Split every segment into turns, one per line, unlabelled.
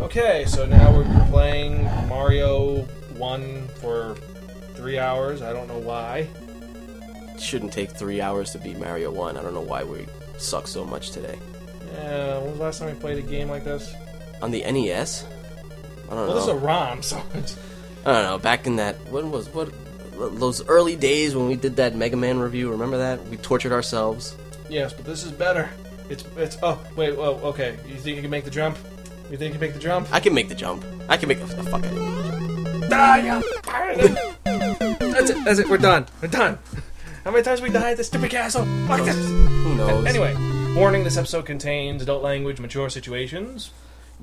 Okay, so now we're playing Mario 1 for three hours. I don't know why.
It shouldn't take three hours to beat Mario 1. I don't know why we suck so much today.
Yeah, when was the last time we played a game like this?
On the NES? I don't know.
Well, this is a ROM, so it's...
I don't know. Back in that, when was what? Those early days when we did that Mega Man review. Remember that? We tortured ourselves.
Yes, but this is better. It's, it's, oh, wait, oh, okay. You think you can make the jump? You think you can make the jump?
I can make the jump. I can make. Oh, fuck! I didn't make the jump.
Ah, yeah. That's it, that's it, we're done. We're done. How many times we died at this stupid castle? Fuck this!
Who knows?
Anyway, warning this episode contains adult language, mature situations,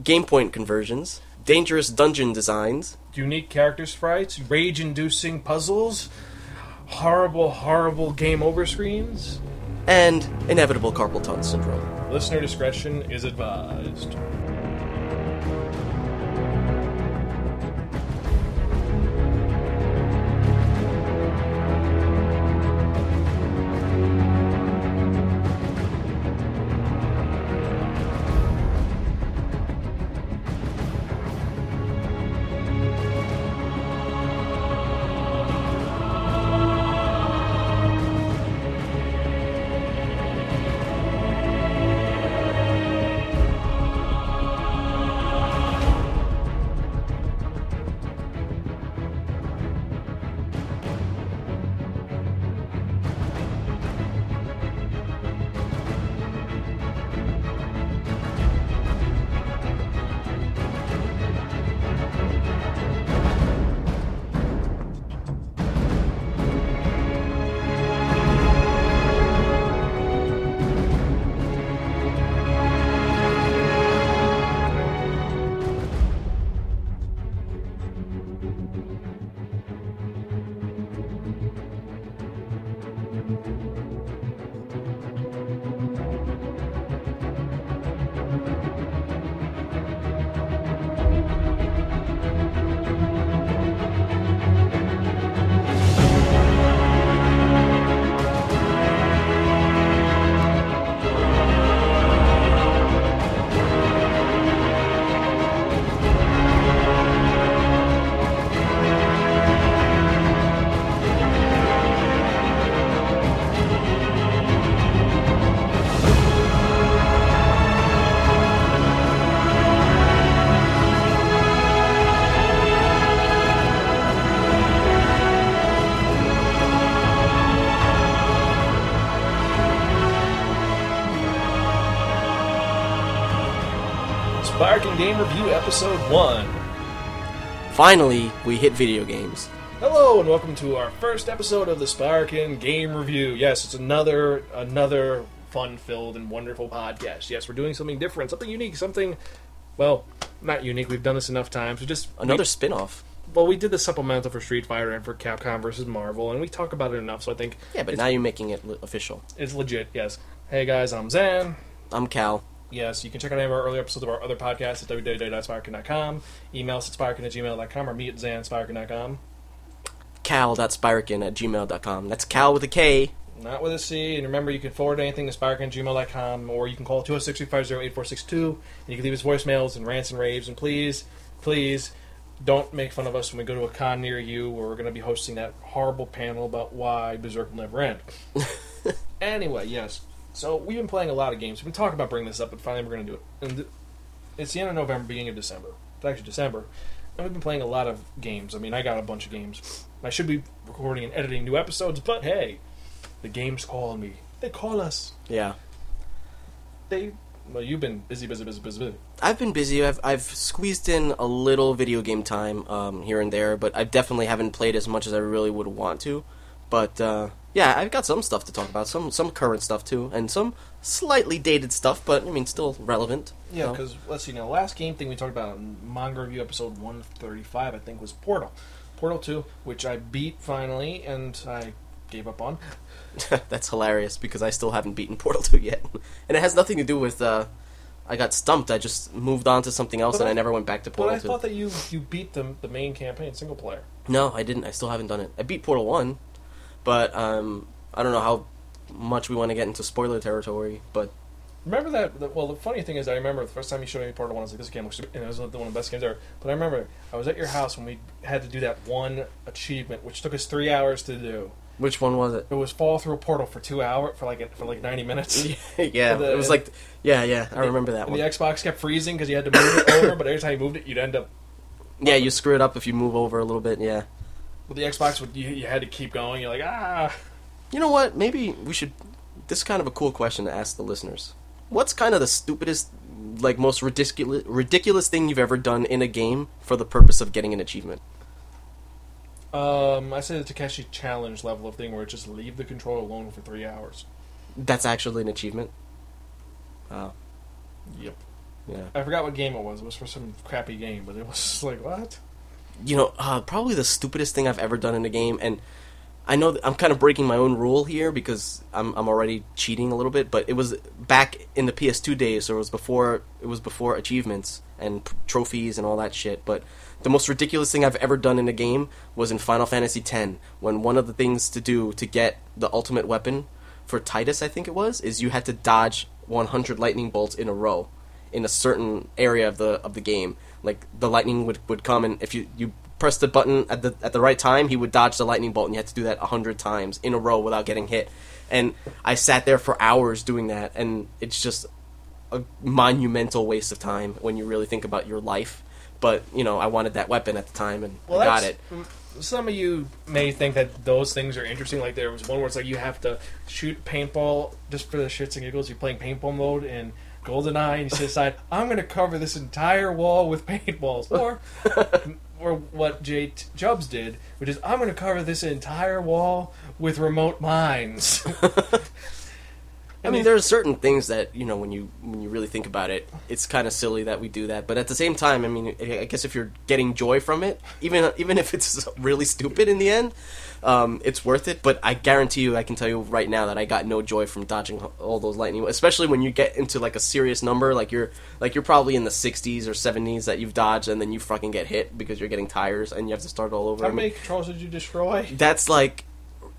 game point conversions, dangerous dungeon designs,
unique character sprites, rage inducing puzzles, horrible, horrible game over screens.
and inevitable carpal tunnel syndrome.
Listener discretion is advised. Sparking Game Review Episode 1.
Finally, we hit video games.
Hello and welcome to our first episode of the Sparkin Game Review. Yes, it's another another fun-filled and wonderful podcast. Yes, we're doing something different, something unique, something well, not unique. We've done this enough times. We just
Another
we,
spin-off.
well, we did the supplemental for Street Fighter and for Capcom versus Marvel, and we talk about it enough. So I think
Yeah, but now you're making it official.
it's legit. Yes. Hey guys, I'm Zan.
I'm Cal.
Yes, you can check out any of our earlier episodes of our other podcasts at www.spirekin.com. Email us at spirekin at gmail.com or me at zanspirekin.com.
Cal.spirakin at gmail.com. That's Cal with a K.
Not with a C. And remember, you can forward anything to spirekin@gmail.com or you can call 206-350-8462 and you can leave us voicemails and rants and raves. And please, please, don't make fun of us when we go to a con near you where we're going to be hosting that horrible panel about why Berserk will never end. anyway, yes. So we've been playing a lot of games. We've been talking about bringing this up, but finally we're going to do it. And it's the end of November, beginning of December. It's actually December. And we've been playing a lot of games. I mean, I got a bunch of games. I should be recording and editing new episodes, but hey, the games call me. They call us.
Yeah.
They. Well, you've been busy, busy, busy, busy, busy.
I've been busy. I've, I've squeezed in a little video game time um, here and there, but I definitely haven't played as much as I really would want to. But uh, yeah, I've got some stuff to talk about, some some current stuff too, and some slightly dated stuff, but I mean still relevant.
Yeah, because let's see. Now, last game thing we talked about in manga review episode one thirty-five, I think, was Portal. Portal Two, which I beat finally, and I gave up on.
that's hilarious because I still haven't beaten Portal 2 yet, and it has nothing to do with uh, I got stumped. I just moved on to something else,
But
and I,
I-
never went back to
But
Portal
I
2.
thought that you you beat the the main campaign single player.
No, I didn't. I still haven't done it. I beat Portal One, but um, I don't know how much we want to get into spoiler territory. But
Remember that? the- Well, the funny thing is, I remember the first time you showed me Portal One. I was like, "This game looks," and it was one of the best games ever. But I remember I was at your house when we had to do that one achievement, which took us three hours to do.
Which one was it?
It was fall through a portal for two hour for like for like ninety minutes.
yeah,
The-
it was like, yeah, yeah, I remember that one.
the Xbox kept freezing because you had to move it over, but every time you moved it, you'd end up
Yeah, you screw it up if you move over a little bit. Yeah.
With the Xbox. You, you had to keep going? You're like, ah.
You know what? Maybe we should. This is kind of a cool question to ask the listeners. What's kind of the stupidest, like most ridiculous, ridiculous thing you've ever done in a game for the purpose of getting an achievement?
Um, I say the Takeshi challenge level of thing where it just leave the controller alone for three hours.
That's actually an achievement. Wow.
Yep.
Yeah.
I forgot what game it was. It was for some crappy game, but it was like what?
You know, uh, probably the stupidest thing I've ever done in a game, and I know I'm kind of breaking my own rule here because I'm I'm already cheating a little bit, but it was back in the PS2 days, so it was before it was before achievements and p- trophies and all that shit. But the most ridiculous thing I've ever done in a game was in Final Fantasy X, when one of the things to do to get the ultimate weapon for Tidus, I think it was, is you had to dodge 100 lightning bolts in a row in a certain area of the of the game. Like the lightning would, would come, and if you you press the button at the at the right time, he would dodge the lightning bolt, and you had to do that a hundred times in a row without getting hit. And I sat there for hours doing that, and it's just a monumental waste of time when you really think about your life. But you know, I wanted that weapon at the time, and I got it.
Some of you may think that those things are interesting. Like there was one where it's like you have to shoot paintball just for the shits and giggles. You're playing paintball mode in GoldenEye, and you decide I'm going to cover this entire wall with paintballs, or or what Jay T- Jubs did, which is I'm going to cover this entire wall with remote mines.
I mean, there are certain things that you know when you when you really think about it, it's kind of silly that we do that. But at the same time, I mean, I guess if you're getting joy from it, even even if it's really stupid in the end, um, it's worth it. But I guarantee you, I can tell you right now that I got no joy from dodging all those lightning, especially when you get into like a serious number, like you're like you're probably in the 60s or 70s that you've dodged, and then you fucking get hit because you're getting tires and you have to start all over.
How
I mean,
many controls did you destroy?
that's like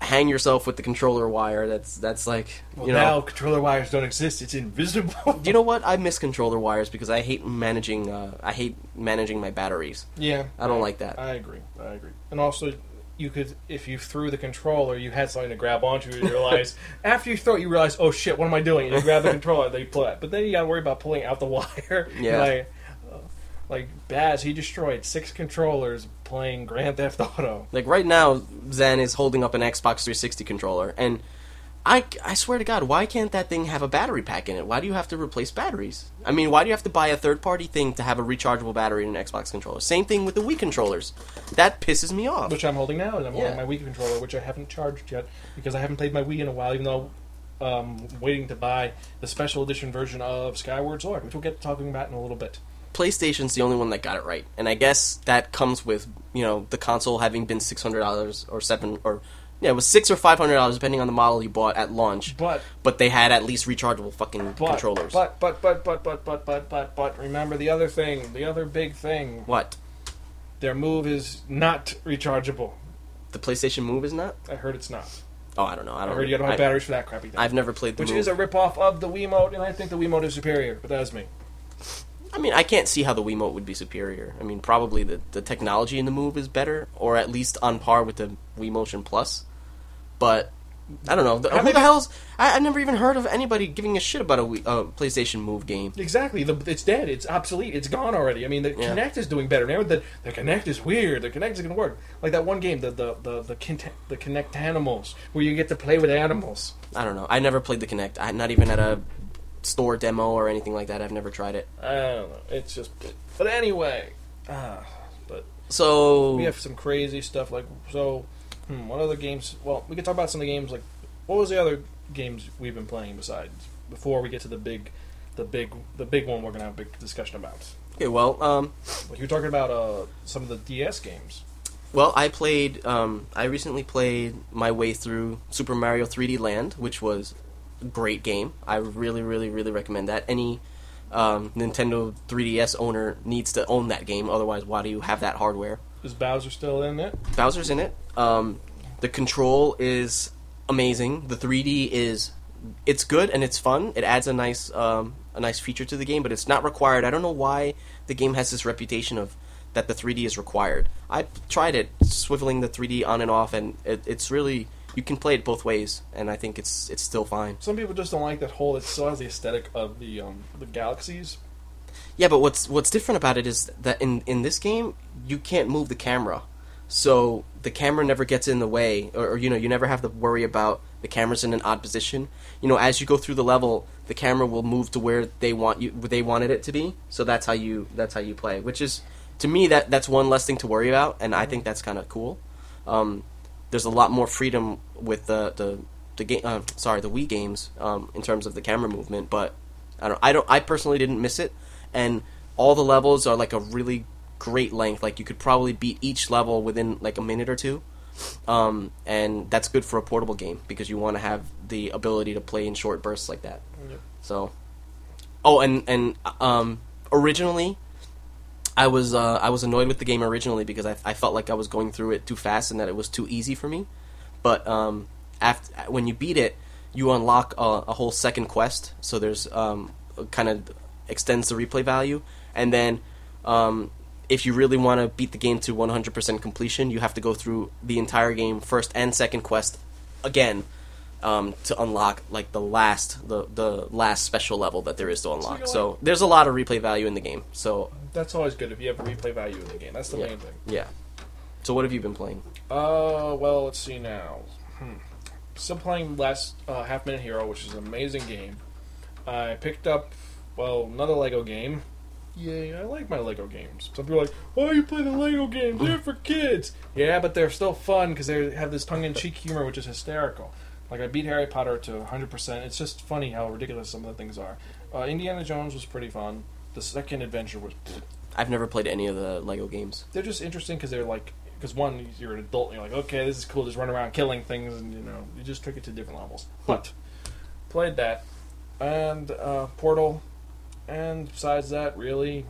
hang yourself with the controller wire. That's that's like
Well,
you know.
now controller wires don't exist. It's invisible.
You know what? I miss controller wires because I hate managing. Uh, I hate managing my batteries.
yeah,
I don't like that.
I agree. I agree. And also, you could, if you threw the controller, you had something to grab onto. You realize after you throw it, you realize, oh shit, what am I doing? And you grab the controller, then you pull it. But then you got to worry about pulling out the wire.
Yeah.
like, uh, like Baz, he destroyed six controllers playing Grand Theft Auto.
Like right now, Zen is holding up an Xbox 360 controller, and I, I swear to God, why can't that thing have a battery pack in it? Why do you have to replace batteries? I mean, why do you have to buy a third party thing to have a rechargeable battery in an Xbox controller? Same thing with the Wii controllers. That pisses me off.
which I'm holding now, and I'm
Yeah.
holding my Wii controller, which I haven't charged yet because I haven't played my Wii in a while, even though um, waiting to buy the special edition version of Skyward Sword, which we'll get to talking about in a little bit.
PlayStation's the only one that got it right, and I guess that comes with you know the console having been six hundred dollars or seven or yeah, it was six or five hundred dollars depending on the model you bought at launch.
But
But they had at least rechargeable fucking
but
controllers.
but but but but but but but but but remember the other thing, the other big thing,
what?
their move is not rechargeable.
The PlayStation Move is not?
I heard it's not.
Oh, I don't know. I
I
don't.
heard you don't have
I,
batteries for that crappy thing.
I've never played the
which
Move.
is a ripoff of the Wiimote, and I think the Wiimote is superior. But that's me.
I mean, I can't see how the Wiimote would be superior. I mean, probably the the technology in the Move is better, or at least on par with the Wii Motion Plus. But I don't know. The, who the hell's? I, I never even heard of anybody giving a shit about a Wii, uh, PlayStation Move game.
Exactly. The, it's dead. It's obsolete. It's gone already. I mean, the
Yeah.
Kinect is doing better now. The the Kinect is weird. The Kinect is going to work. Like that one game, the the the the, Kint- the Kinectimals, where you get to play with animals.
I don't know. I never played the Kinect. I not even at a store demo or anything like that. I've never tried it.
I don't know. It's just. But anyway, ah, but
So
we have some crazy stuff. Like so, hmm, what other games? Well, we can talk about some of the games. Like, what was the other games we've been playing besides before we get to the big, the big, the big one we're going to have a big discussion about.
okay, well, um,
Like you were talking about uh, some of the DS games.
Well, I played. Um, I recently played my way through Super Mario 3D Land, which was a great game. I really, really, really recommend that. Any um, Nintendo 3DS owner needs to own that game. Otherwise, why do you have that hardware?
Is Bowser still in it?
Bowser's in it. Um, the control is amazing. The 3D is it's good and it's fun. It adds a nice um, a nice feature to the game, but it's not required. I don't know why the game has this reputation of that the 3D is required. I tried it, swiveling the 3D on and off, and it, it's really you can play it both ways, and I think it's it's still fine.
Some people just don't like that whole. It still has the aesthetic of the um, the galaxies.
Yeah, but what's what's different about it is that in in this game you can't move the camera, so the camera never gets in the way, or, or you know you never have to worry about the camera's in an odd position. You know, as you go through the level, the camera will move to where they want you they wanted it to be. So that's how you that's how you play, which is to me that that's one less thing to worry about, and I think that's kind of cool. Um, there's a lot more freedom with the the the game. Uh, sorry, the Wii games um, in terms of the camera movement, but I don't. I don't. I personally didn't miss it, and all the levels are like a really great length. Like you could probably beat each level within like a minute or two, um, and that's good for a portable game because you want to have the ability to play in short bursts like that.
Yep.
So, oh, and and um, originally I was uh, I was annoyed with the game originally because I, I felt like I was going through it too fast and that it was too easy for me. But um, after when you beat it, you unlock a, a whole second quest. So there's um, kind of extends the replay value, and then um, if you really want to beat the game to 100% completion, you have to go through the entire game, first and second quest, again. Um, to unlock like the last the the last special level that there is to unlock.
you're
So,
like-
there's a lot of replay value in the game. So
That's always good if you have replay value in the game. That's the
Yeah.
main thing.
Yeah. So what have you been playing?
Uh, well, let's see now. Hmm. Still playing last uh, Half Minute Hero, which is an amazing game. I picked up, well, another Lego game. Yay, I like my Lego games. Some people are like, why are you playing the Lego games? They're for kids. Yeah, but they're still fun because they have this tongue-in-cheek humor, which is hysterical. Like, I beat Harry Potter to 100%. It's just funny how ridiculous some of the things are. Uh, Indiana Jones was pretty fun. The second adventure was
I've never played any of the Lego games.
they're just interesting because they're like because one you're an adult and you're like okay this is cool just run around killing things and you know you just took it to different levels but played that and uh, portal and besides that really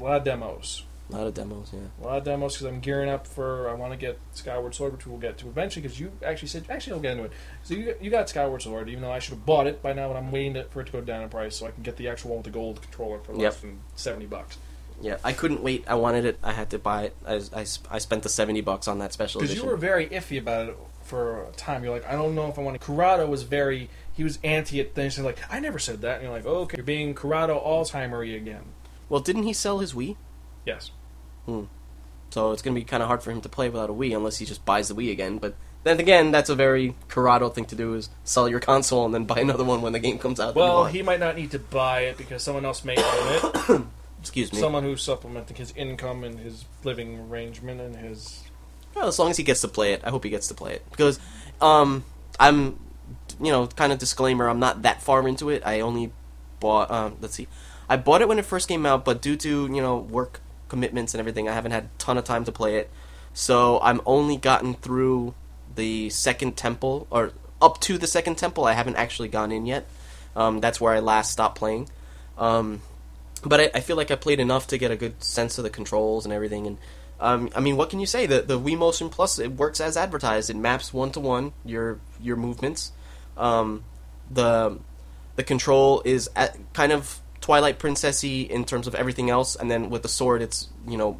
a lot of demos
A lot of demos, yeah.
a lot of demos because i'm gearing up for i want to get skyward sword which we'll get to eventually because you actually said actually i'll get into it so you, you got skyward sword even though i should have bought it by now but i'm waiting to, for it to go down in price so i can get the actual one with the gold controller for less
Yep.
than 70 bucks
Yeah, I couldn't wait. I wanted it. I had to buy it. I, I, I spent the 70 bucks on that special
Because you were very iffy about it for a time. You're like, I don't know if I want to. Corrado was very. He was anti it. Then he's like, I never said that. And you're like, oh, okay, you're being Corrado Alzheimer again.
Well, didn't he sell his Wii?
Yes. Hmm.
So it's going to be kind of hard for him to play without a Wii unless he just buys the Wii again. But then again, that's a very Corrado thing to do is sell your console and then buy another one when the game comes out.
Well, he might not need to buy it because someone else may own it.
Excuse me.
someone who's supplementing his income and his living arrangement and his.
Well, as long as he gets to play it, I hope he gets to play it because um, I'm, you know, kind of disclaimer. I'm not that far into it. I only bought. Um, let's see, I bought it when it first came out, but due to you know work commitments and everything, I haven't had a ton of time to play it. So I'm only gotten through the second temple or up to the second temple. I haven't actually gone in yet. Um, that's where I last stopped playing. Um, but I, I feel like I played enough to get a good sense of the controls and everything. And um, I mean, what can you say? The the Wii Motion Plus it works as advertised. It maps one to one your your movements. Um, the the control is at, kind of Twilight Princessy in terms of everything else, and then with the sword, it's you know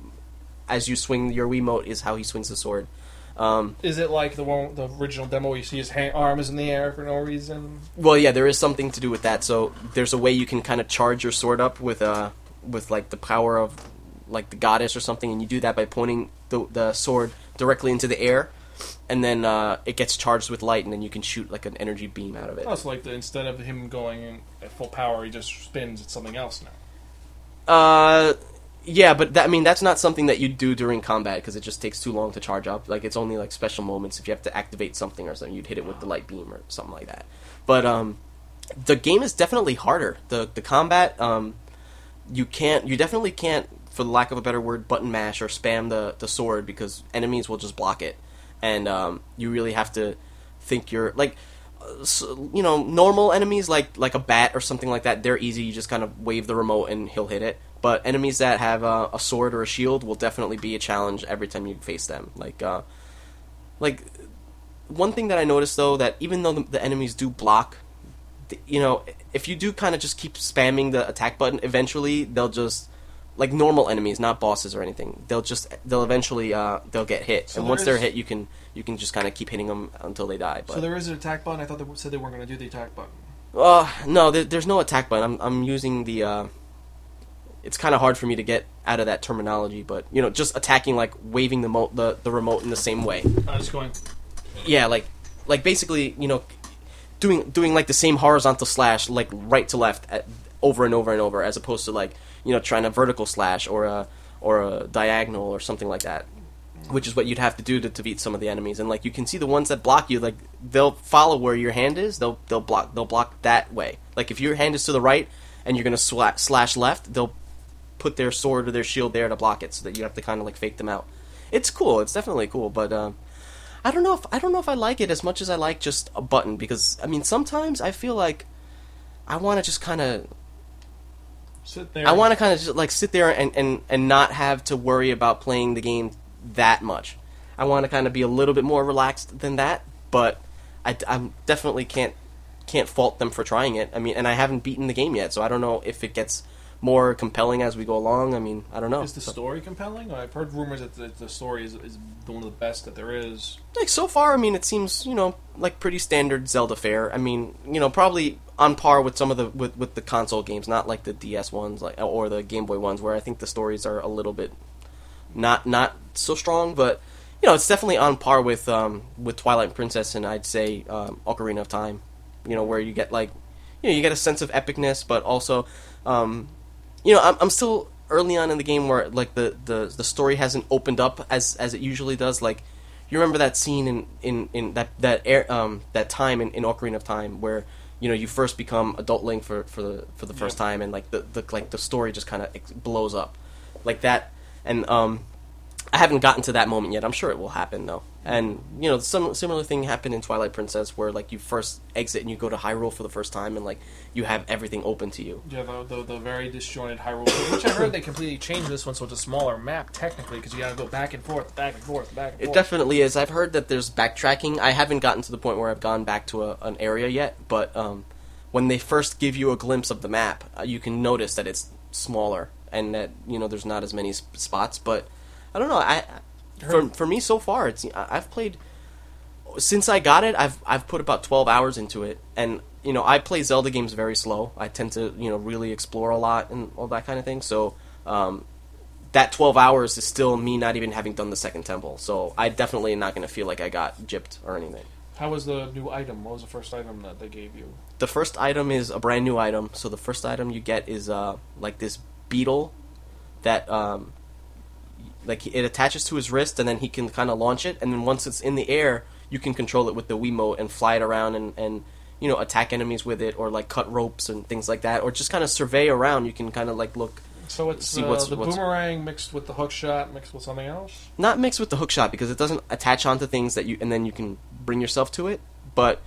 as you swing your Wiimote is how he swings the sword. Um,
Is it like the one, the original demo where you see his hand, arm is in the air for no reason?
Well, yeah, there is something to do with that. So there's a way you can kind of charge your sword up with uh with like the power of like the goddess or something, and you do that by pointing the the sword directly into the air, and then uh, it gets charged with light, and then you can shoot like an energy beam out of it.
Oh, it's like the, instead of him going at full power, he just spins at something else now.
Uh, yeah, but that, I mean that's not something that you do during combat because it just takes too long to charge up. Like it's only like special moments if you have to activate something or something, you'd hit it with the light beam or something like that. But um, the game is definitely harder. the The combat, um, you can't, you definitely can't, for the lack of a better word, button mash or spam the the sword because enemies will just block it, and um, you really have to think you're like. uh, s you know, normal enemies like like a bat or something like that, they're easy. You just kind of wave the remote and he'll hit it. But enemies that have uh, a sword or a shield will definitely be a challenge every time you face them. Like, uh, like one thing that I noticed though that even though the, the enemies do block, you know, if you do kind of just keep spamming the attack button, eventually they'll just like normal enemies, not bosses or anything. They'll just they'll eventually uh, they'll get hit,
So
and
there
once they're
is-
hit, you can you can just kind of keep hitting them until they die. But
So there is an attack button. I thought they said they weren't going to do the attack button.
uh, no, there, there's no attack button. I'm I'm using the. Uh, it's kind of hard for me to get out of that terminology, but you know, just attacking like waving the mo- the the remote in the same way.
I'm just going.
Yeah, like like basically, you know, doing doing like the same horizontal slash like right to left at, over and over and over, as opposed to like you know trying a vertical slash or a or a diagonal or something like that. Which is what you'd have to do to, to beat some of the enemies, and like you can see the ones that block you, like they'll follow where your hand is. They'll they'll block they'll block that way. Like if your hand is to the right and you're gonna sla- slash left, they'll put their sword or their shield there to block it, so that you have to kind of like fake them out. It's cool. It's definitely cool, but um, I don't know if I don't know if I like it as much as I like just a button because I mean sometimes I feel like I want to just kind of
Sit there.
I want to kind of just like sit there and, and and not have to worry about playing the game that much. I want to kind of be a little bit more relaxed than that, but I am definitely can't can't fault them for trying it. I mean, and I haven't beaten the game yet, so I don't know if it gets more compelling as we go along. I mean, I don't know.
Is the
So-
story compelling? I've heard rumors that the, the story is, is one of the best that there is.
like so far, I mean, it seems you know like pretty standard Zelda fare. I mean, you know, probably on par with some of the with, with the console games, not like the DS ones, like or the Game Boy ones, where I think the stories are a little bit not not so strong. But you know, it's definitely on par with um, with Twilight Princess and I'd say um, Ocarina of Time. You know, where you get like you know you get a sense of epicness, but also um, you know I'm, I'm still early on in the game where like the, the the story hasn't opened up as as it usually does. Like you remember that scene in in, in that that air, um that time in, in Ocarina of Time where you know you first become adult Link for for the for the first
Yeah.
time and like the, the like the story just kind of blows up like that and um I haven't gotten to that moment yet. I'm sure it will happen though. And you know, some similar thing happened in Twilight Princess where like you first exit and you go to Hyrule for the first time and like you have everything open to you.
Yeah, the, the, the very disjointed Hyrule, which I heard they completely changed this one so it's a smaller map technically because you got to go back and forth, back and forth, back and
It definitely is. I've heard that there's backtracking. I haven't gotten to the point where I've gone back to a, an area yet, but um, when they first give you a glimpse of the map, uh, you can notice that it's smaller and that you know there's not as many sp- spots. But I don't know. I for for me so far, it's I've played since I got it. I've I've put about twelve hours into it, and you know I play Zelda games very slow. I tend to you know really explore a lot and all that kind of thing. So. Um, that 12 hours is still me not even having done the second temple. So I definitely am not going to feel like I got gypped or anything.
How was the new item? What was the first item that they gave you?
The first item is a brand new item. So the first item you get is uh, like this beetle that um, like it attaches to his wrist and then he can kind of launch it and then once it's in the air you can control it with the Wiimote and fly it around and, and you know attack enemies with it or like cut ropes and things like that or just kind of survey around you can kind of like look
So it's
See
uh,
what's-
the
what's-
boomerang mixed with the hook shot mixed with something else.
not mixed with the hook shot because it doesn't attach onto things that you and then you can bring yourself to it but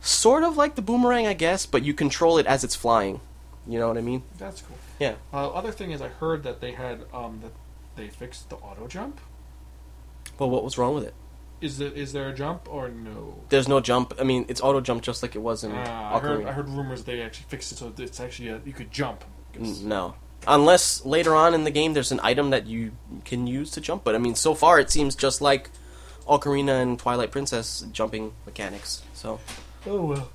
sort of like the boomerang i guess but you control it as it's flying you know what i mean
That's cool.
yeah
Uh, other thing is, I heard that they had um, that they fixed the auto jump.
well what was wrong with it
Is there is there a jump or no?
there's no jump i mean it's auto jump just like it was in
Ah, I heard. I heard rumors they actually fixed it so it's actually a, you could jump.
No unless later on in the game there's an item that you can use to jump but i mean so far it seems just like ocarina and twilight princess jumping mechanics so
Oh well.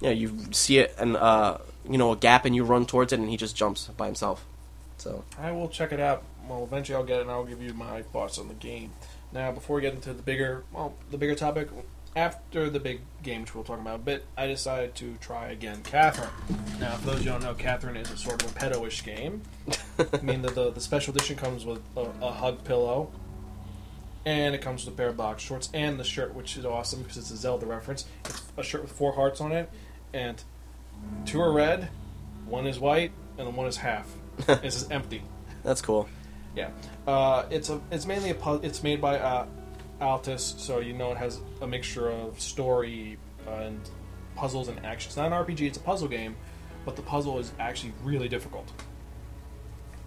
yeah you see it and uh you know a gap and you run towards it and he just jumps by himself so
I will check it out. Well, eventually I'll get it and I'll give you my thoughts on the game. Now, before we get into the bigger, well, the bigger topic, after the big game which we'll talk about a bit, I decided to try again Catherine. Now, for those of you who don't know, Catherine is a sort of a pedo-ish game. I mean, the, the, the special edition comes with a, a hug pillow, and it comes with a pair of box shorts and the shirt, which is awesome because it's a Zelda reference. It's a shirt with four hearts on it, and two are red, one is white, and one is half. this is empty.
that's cool
Yeah, uh, it's a it's mainly a pu- it's made by uh, Atlus, so you know it has a mixture of story and puzzles and action. It's not an RPG; it's a puzzle game, but the puzzle is actually really difficult.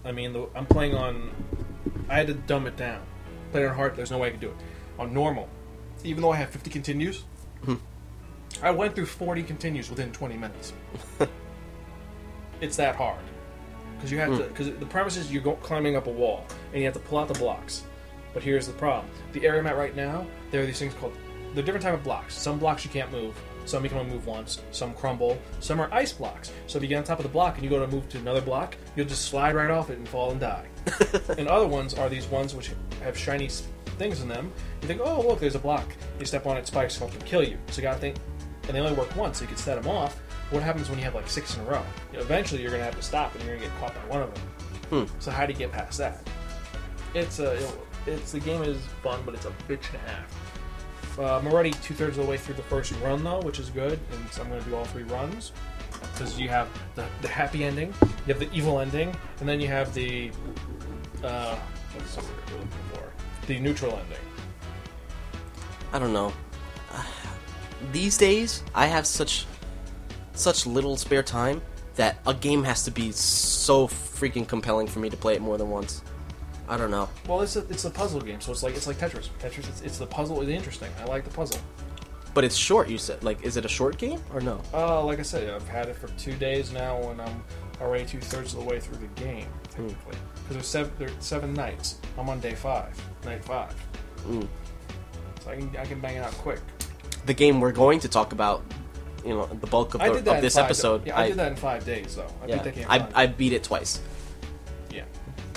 I mean, the, I'm playing on. I had to dumb it down. Playing on hard, there's no way I could do it. On normal, even though I have 50 continues,
Hmm.
I went through 40 continues within 20 minutes. it's that hard because you have to. Hmm. Because the premise is you're go, climbing up a wall and you have to pull out the blocks. But here's the problem: the area I'm at right now, there are these things called. They're different type of blocks. Some blocks you can't move. Some you can only move once. Some crumble. Some are ice blocks. So if you get on top of the block and you go to move to another block, you'll just slide right off it and fall and die. and other ones are these ones which have shiny things in them. You think, oh look, there's a block. You step on it, spikes come up and kill you. So you gotta think, and they only work once, so you can set them off. What happens when you have like six in a row? You know, eventually, you're gonna have to stop, and you're gonna get caught by one of them.
Hmm.
So how do you get past that? It's a, it's the game is fun, but it's a bitch and a half. Uh, I'm already two thirds of the way through the first run though, which is good, and so I'm gonna do all three runs because you have the, the happy ending, you have the evil ending, and then you have the uh, what's the word we're looking for? The neutral ending.
I don't know. These days, I have such such little spare time that a game has to be so freaking compelling for me to play it more than once. I don't know.
Well, it's a, it's a puzzle game, so it's like it's like Tetris. Tetris, it's, it's the puzzle is interesting. I like the puzzle.
But it's short, you said. Like, is it a short game or no?
Uh, like I said, I've had it for two days now, and I'm already two thirds of the way through the game, technically. Because there's seven, there's seven nights. I'm on day five, night five.
Mm.
So I can I can bang it out quick.
The game we're going to talk about, you know, the bulk of, the, of this episode.
Yeah, I, did that in five days though. I
yeah,
beat that game.
I. I beat it twice.
yeah.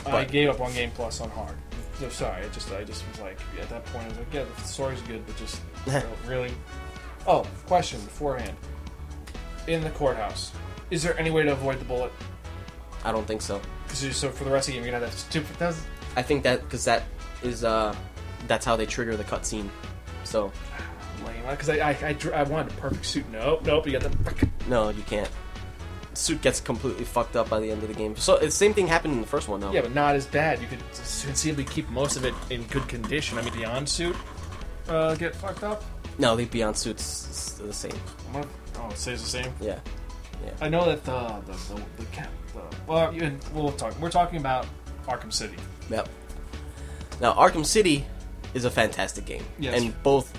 I gave up on Game Plus on hard. No, sorry, I just I just was like at that point I was like, yeah, the story's good, but just really. Oh, question beforehand. In the courthouse, is there any way to avoid the bullet?
I don't think so.
So for the rest of the game, you're gonna have stupid. That's
I think that because that is uh, that's how they trigger the cutscene. So
lame. Because I, I, I, dr- I wanted a perfect suit. Nope, nope. You got the.
no, you can't. Suit gets completely fucked up by the end of the game. So the same thing happened in the first one, though.
Yeah, but not as bad. You could conceivably keep most of it in good condition. I mean, beyond suit uh, get fucked up.
No, the Beyond Suits the same.
What? Oh, it stays the same.
Yeah. yeah.
I know that the the the, the, the well, even we'll talk. We're talking about Arkham City.
Yep. Now, Arkham City is a fantastic game,
Yes.
and both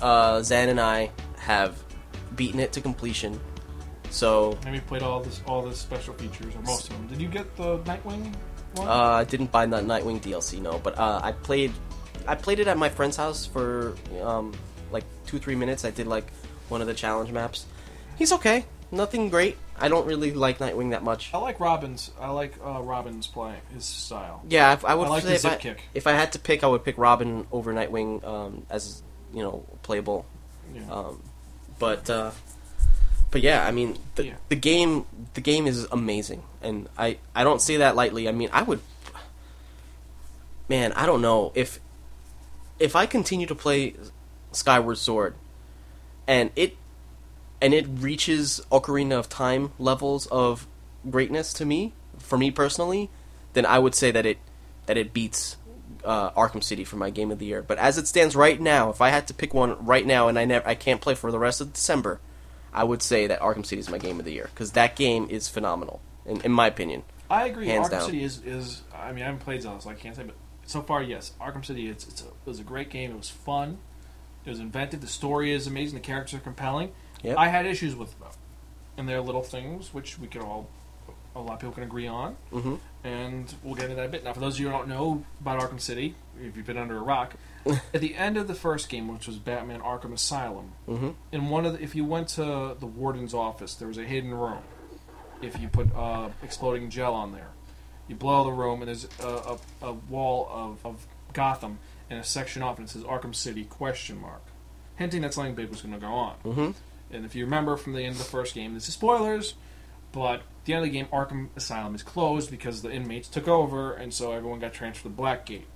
uh, Zan and I have beaten it to completion. So
And we played all this all the special features or most of them. Did you get the Nightwing one?
uh, I didn't buy the Nightwing DLC, no, but uh, I played. I played it at my friend's house for um, like two three minutes. I did like one of the challenge maps. He's okay, nothing great. I don't really like Nightwing that much.
I like Robin's. I like uh, Robin's playing his style.
Yeah, I, I would
I like
say
the
if,
zip
I,
kick.
if I had to pick, I would pick Robin over Nightwing um, as you know playable.
Yeah.
Um, but uh, but yeah, I mean the
Yeah.
the game the game is amazing, and I I don't say that lightly. I mean I would, man, I don't know if if I continue to play Skyward Sword, and it and it reaches Ocarina of Time levels of greatness to me, for me personally, then I would say that it that it beats uh, Arkham City for my game of the year. But as it stands right now, if I had to pick one right now, and I never I can't play for the rest of December, I would say that Arkham City is my game of the year because that game is phenomenal, in, in my opinion.
I agree.
Hands
Arkham
down.
City is is. I mean, I haven't played Zelda, so I can't say, but so far, yes, Arkham City. It's, it's a, it was a great game. It was fun. It was inventive. The story is amazing. The characters are compelling.
Yep.
I had issues with them, and there are little things which we could all, a lot of people can agree on,
hmm
and we'll get into that a bit. Now, for those of you who don't know about Arkham City, if you've been under a rock, at the end of the first game, which was Batman Arkham Asylum,
hmm
in one of the, if you went to the warden's office, there was a hidden room. If you put uh, exploding gel on there, you blow the room, and there's a, a, a wall of, of Gotham and a section off, and it says Arkham City question mark, hinting that something big was going to go on.
hmm
And if you remember from the end of the first game, this is spoilers, but at the end of the game, Arkham Asylum is closed because the inmates took over, and so everyone got transferred to Blackgate.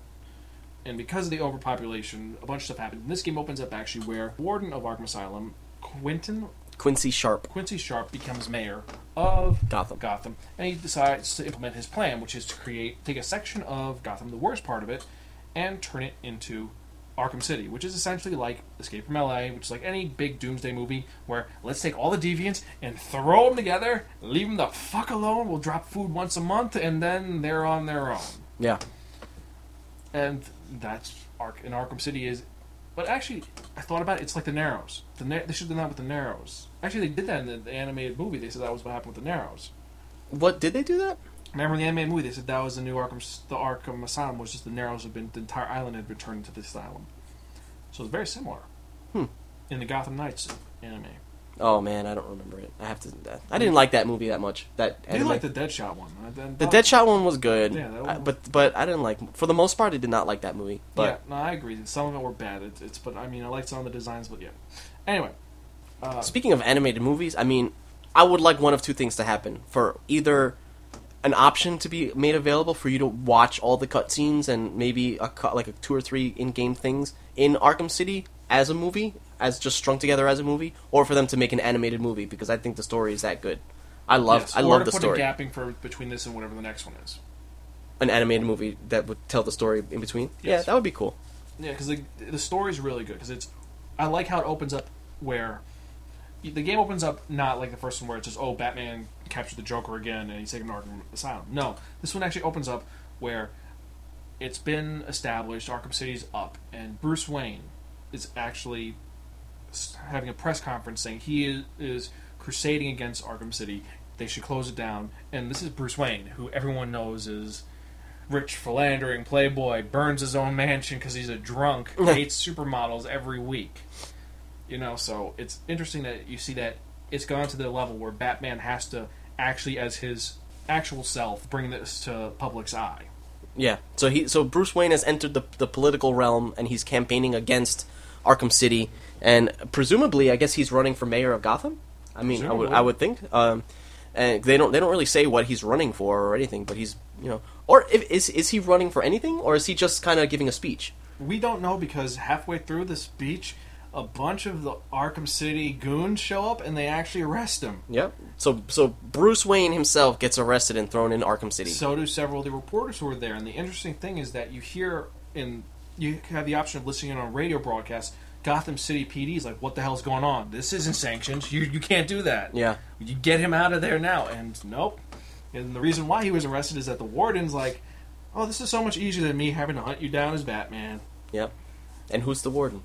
And because of the overpopulation, a bunch of stuff happened. And this game opens up actually where Warden of Arkham Asylum, Quentin
Quincy Sharp,
Quincy Sharp, becomes mayor of
Gotham.
Gotham, and he decides to implement his plan, which is to create take a section of Gotham, the worst part of it, and turn it into Arkham City, which is essentially like Escape from LA, which is like any big doomsday movie where let's take all the deviants and throw them together, leave them the fuck alone. We'll drop food once a month, and then they're on their own.
Yeah.
And that's Ark in Arkham City is But actually, I thought about it. It's like the Narrows. The Na- they should have done that with the Narrows. Actually, they did that in the, the animated movie. They said that was what happened with the Narrows.
What did they do that?
Remember in the animated movie? They said that was the new Arkham. The Arkham Asylum was just the Narrows had been the entire island had been turned into the asylum. So it's very similar.
Hmm.
In the Gotham Knights anime.
Oh man, I don't remember it. I have to. I didn't like that movie that much. That
I did
anime.
like the Deadshot one.
The Deadshot one was good,
Yeah, that
I- but but I didn't like. For the most part, I did not like that movie. But
yeah, no, I agree. Some of it were bad. It's, it's but I mean, I liked some of the designs, but yeah. Anyway, uh,
speaking of animated movies, I mean, I would like one of two things to happen: for either an option to be made available for you to watch all the cutscenes and maybe a cut like a two or three in-game things in Arkham City as a movie, as just strung together as a movie, or for them to make an animated movie because I think the story is that good. I love
yes,
I love
to
the
put
story.
a gapping for between this and whatever the next one is.
An animated movie that would tell the story in between. Yeah, that would be cool.
Yeah, because the the story is really good. Because it's, I like how it opens up where, the game opens up not like the first one where it's just oh Batman captured the Joker again and he's taken to Arkham Asylum. No, this one actually opens up where, it's been established Arkham City's up and Bruce Wayne, is actually, having a press conference saying he is, is crusading against Arkham City. They should close it down. And this is Bruce Wayne, who everyone knows is rich, philandering playboy, burns his own mansion because he's a drunk, hates supermodels every week. You know, so it's interesting that you see that it's gone to the level where Batman has to actually, as his actual self, bring this to public's eye.
Yeah. So he so Bruce Wayne has entered the the political realm and he's campaigning against Arkham City and presumably I guess he's running for mayor of Gotham. I mean, I would I would think. Um, and they don't they don't really say what he's running for or anything, but he's you know or if, is is he running for anything or is he just kind of giving a speech?
We don't know because halfway through the speech, a bunch of the Arkham City goons show up and they actually arrest him.
Yep. So so Bruce Wayne himself gets arrested and thrown in Arkham City.
So do several of the reporters who were there. And the interesting thing is that you hear in you have the option of listening in on radio broadcasts. Gotham City PD is like, "What the hell's going on? This isn't sanctioned. You you can't do that.
yeah.
You get him out of there now." And nope. And the reason why he was arrested is that the warden's like, "Oh, this is so much easier than me having to hunt you down as Batman."
Yep. And who's the warden?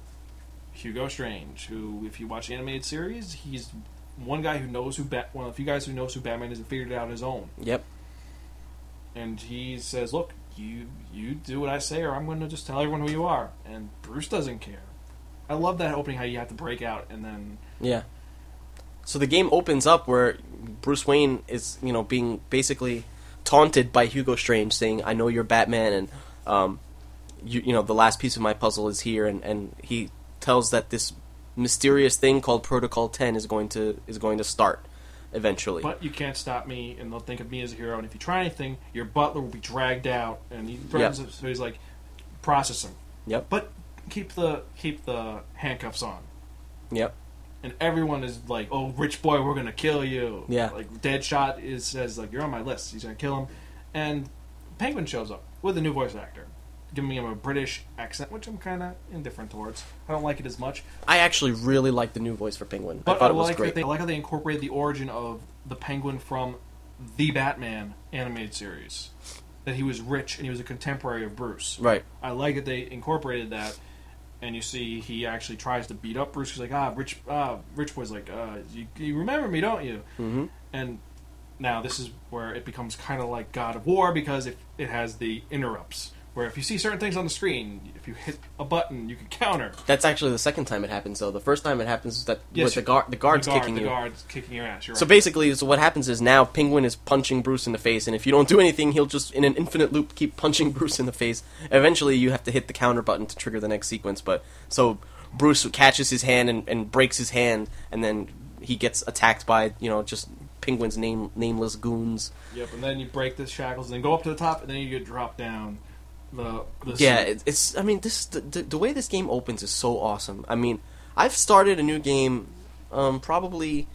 Hugo Strange, who, if you watch the animated series, he's one guy who knows who Bat, one of the few guys who knows who Batman is and figured it out on his own.
Yep.
And he says, "Look, you you do what I say, or I'm going to just tell everyone who you are." And Bruce doesn't care. I love that opening how you have to break out and then
Yeah. So the game opens up where Bruce Wayne is, you know, being basically taunted by Hugo Strange, saying, "I know you're Batman, and um, you, you know, the last piece of my puzzle is here." And, and he tells that this mysterious thing called Protocol Ten is going to is going to start eventually.
But you can't stop me, and they'll think of me as a hero. And if you try anything, your butler will be dragged out. And he threatens
Yep.
it, so he's like, process him.
Yep.
But keep the keep the handcuffs on.
Yep.
And everyone is like, "Oh, rich boy, we're gonna kill you."
Yeah.
Like Deadshot is says like, "You're on my list." He's gonna kill him, and Penguin shows up with a new voice actor, giving him a British accent, which I'm kind of indifferent towards. I don't like it as much.
I actually really like the new voice for Penguin.
But
I thought
I
it was
like
great.
They, I like how they incorporated the origin of the Penguin from the Batman animated series. That he was rich and he was a contemporary of Bruce.
Right.
I like that they incorporated that, and you see he actually tries to beat up Bruce. He's like, ah, rich, ah, rich boy's like, uh, you, you remember me, don't you?
Mm-hmm.
And now this is where it becomes kind of like God of War because it, it has the interrupts. Where if you see certain things on the screen, if you hit a button, you can counter.
That's actually the second time it happens, though. The first time it happens is that
Yes,
with the guard, the guards
the guard,
kicking
the
you.
guards kicking your ass. You're
So
right.
basically, so what happens is now Penguin is punching Bruce in the face, and if you don't do anything, he'll just in an infinite loop keep punching Bruce in the face. Eventually, you have to hit the counter button to trigger the next sequence. But so Bruce catches his hand and, and breaks his hand, and then he gets attacked by you know just Penguin's name nameless goons.
Yep, and then you break the shackles, and then go up to the top, and then you get dropped down. The, the
Yeah, it, it's. I mean, this the, the the way this game opens is so awesome. I mean, I've started a new game, um, probably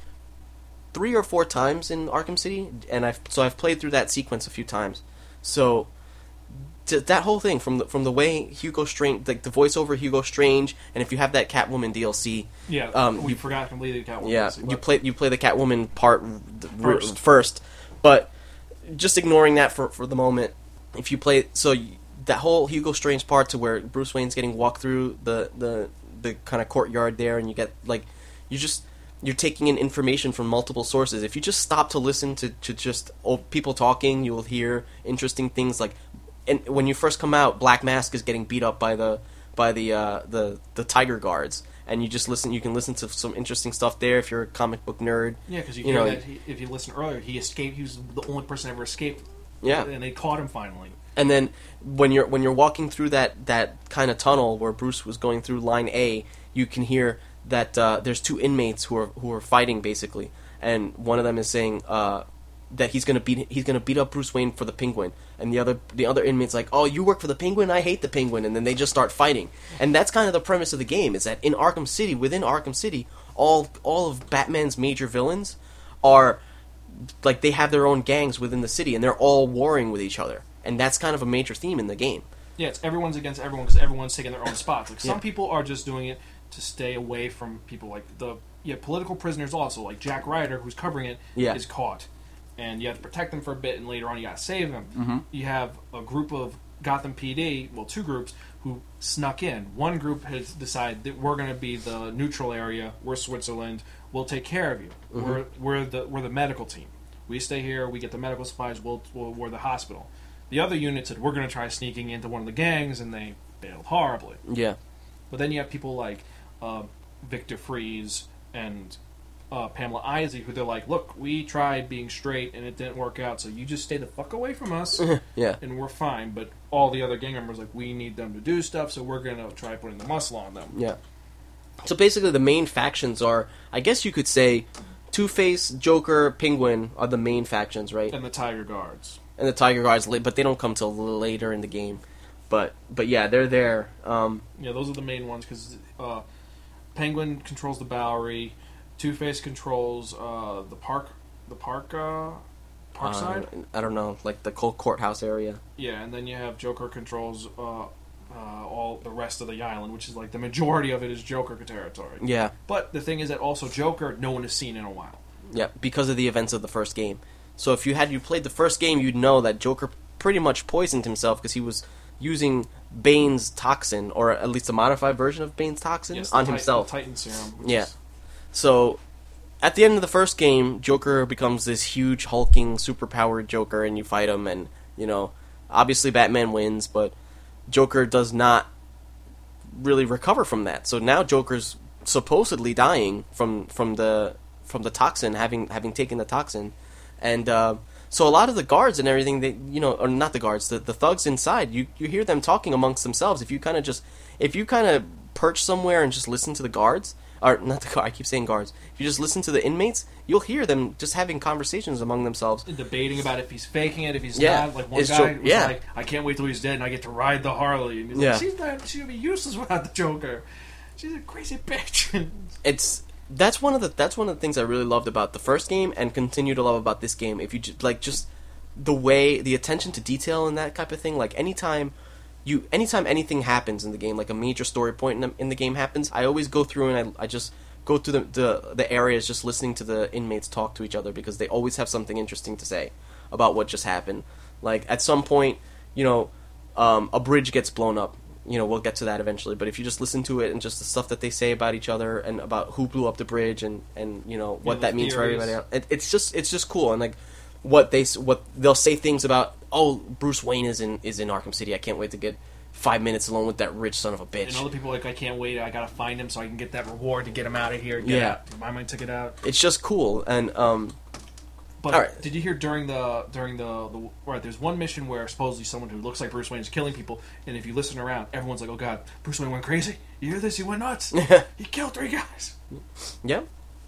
three or four times in Arkham City, and I've so I've played through that sequence a few times. So that whole thing from the from the way Hugo Strange, like the voiceover Hugo Strange, and if you have that Catwoman DLC,
yeah.
um,
we
you-
forgot completely the Catwoman.
yeah,
scene,
you play you play the Catwoman part
First.
first, but just ignoring that for for the moment. If you play so that whole Hugo Strange part to where Bruce Wayne's getting walked through the the the kind of courtyard there, and you get like you just you're taking in information from multiple sources. If you just stop to listen to, to just oh, people talking, you will hear interesting things like and when you first come out, Black Mask is getting beat up by the by the uh, the the Tiger Guards, and you just listen. You can listen to some interesting stuff there if you're a comic book nerd.
Yeah, because you,
You
hear
know-
that he, if you listen earlier, he escaped. He was the only person ever escaped.
Yeah.
and they caught him finally.
And then when you're when you're walking through that that kind of tunnel where Bruce was going through line A, you can hear that uh, there's two inmates who are who are fighting basically, and one of them is saying uh, that he's gonna beat he's gonna beat up Bruce Wayne for the Penguin, and the other the other inmate's like, oh, you work for the Penguin, I hate the Penguin, and then they just start fighting, and that's kind of the premise of the game is that in Arkham City, within Arkham City, all all of Batman's major villains are like they have their own gangs within the city and they're all warring with each other and that's kind of a major theme in the game
Yeah, it's everyone's against everyone because everyone's taking their own spots. Like some
Yeah.
people are just doing it to stay away from people. Like the yeah, political prisoners also. Like Jack Ryder, who's covering it, is
Yeah.
caught, and you have to protect them for a bit, and later on you got to save them
Mm-hmm.
You have a group of Gotham PD, well, two groups who snuck in. One group has decided that we're going to be the neutral area. We're Switzerland. We'll take care of you.
Mm-hmm.
We're we're the we're the medical team. We stay here. We get the medical supplies. We'll, we'll we're the hospital. The other unit said we're going to try sneaking into one of the gangs, and they failed horribly.
yeah
But then you have people like uh, Victor Fries and uh, Pamela Isley, who they're like, "Look, we tried being straight and it didn't work out, so you just stay the fuck away from us,
yeah
and we're fine." But all the other gang members like, "We need them to do stuff, so we're gonna try putting the muscle on them."
yeah so basically the main factions are i guess you could say two-face joker penguin are the main factions right
And the Tiger Guards.
and the tiger guards but they don't come till later in the game but but yeah they're there um
Yeah, those are the main ones because uh, Penguin controls the Bowery, Two Face controls uh, the park, the park, uh, Parkside.
uh, i don't know like the cold courthouse area
Yeah, and then you have Joker controls uh, uh, all the rest of the island, which is like the majority of it is Joker territory.
yeah
But the thing is that also Joker, no one has seen in a while.
Yeah, because of the events of the first game. So if you had you played the first game, you'd know that Joker pretty much poisoned himself because he was using Bane's toxin, or at least a modified version of Bane's toxin,
Yes,
on
Titan-
himself.
Titan serum.
Yeah.
is-
So at the end of the first game, Joker becomes this huge hulking, superpowered Joker, and you fight him, and you know, obviously Batman wins, but Joker does not really recover from that. So now Joker's supposedly dying from from the from the toxin, having having taken the toxin, and uh, so a lot of the guards and everything, they you know, or not the guards, the, the thugs inside, you you hear them talking amongst themselves. If you kind of just if you kind of perch somewhere and just listen to the guards, or not the guard, I keep saying guards. If you just listen to the inmates, you'll hear them just having conversations among themselves.
Debating about if he's faking it, if he's
Yeah,
not. Like one
it's
guy
Jo-
was
yeah.
like, "I can't wait till he's dead, and I get to ride the Harley." And he's
Yeah.
like, "She's not. She'll be useless without the Joker. She's a crazy bitch."
it's that's one of the that's one of the things I really loved about the first game and continue to love about this game. If you ju- like just the way the attention to detail and that type of thing, like anytime you anytime anything happens in the game, like a major story point in the, in the game happens, I always go through and I, I just go through the, the the areas just listening to the inmates talk to each other because they always have something interesting to say about what just happened. Like at some point, you know, um, a bridge gets blown up. You know, we'll get to that eventually. But if you just listen to it and just the stuff that they say about each other and about who blew up the bridge and and you know what
the
that means for everybody else, it, it's just it's just cool and like what they what they'll say things about. Oh, Bruce Wayne is in is in Arkham City. I can't wait to get five minutes alone with that rich son of a bitch.
and other people are like, "I can't wait. I gotta find him so I can get that reward to get him out of here." Get
Yeah.
out. buy my ticket out.
It's just cool and um
But
right.
did you hear during the during the the right? There's one mission where supposedly someone who looks like Bruce Wayne is killing people, and if you listen around, everyone's like, "Oh God, Bruce Wayne went crazy. You hear this? He went nuts. he killed three guys."
yeah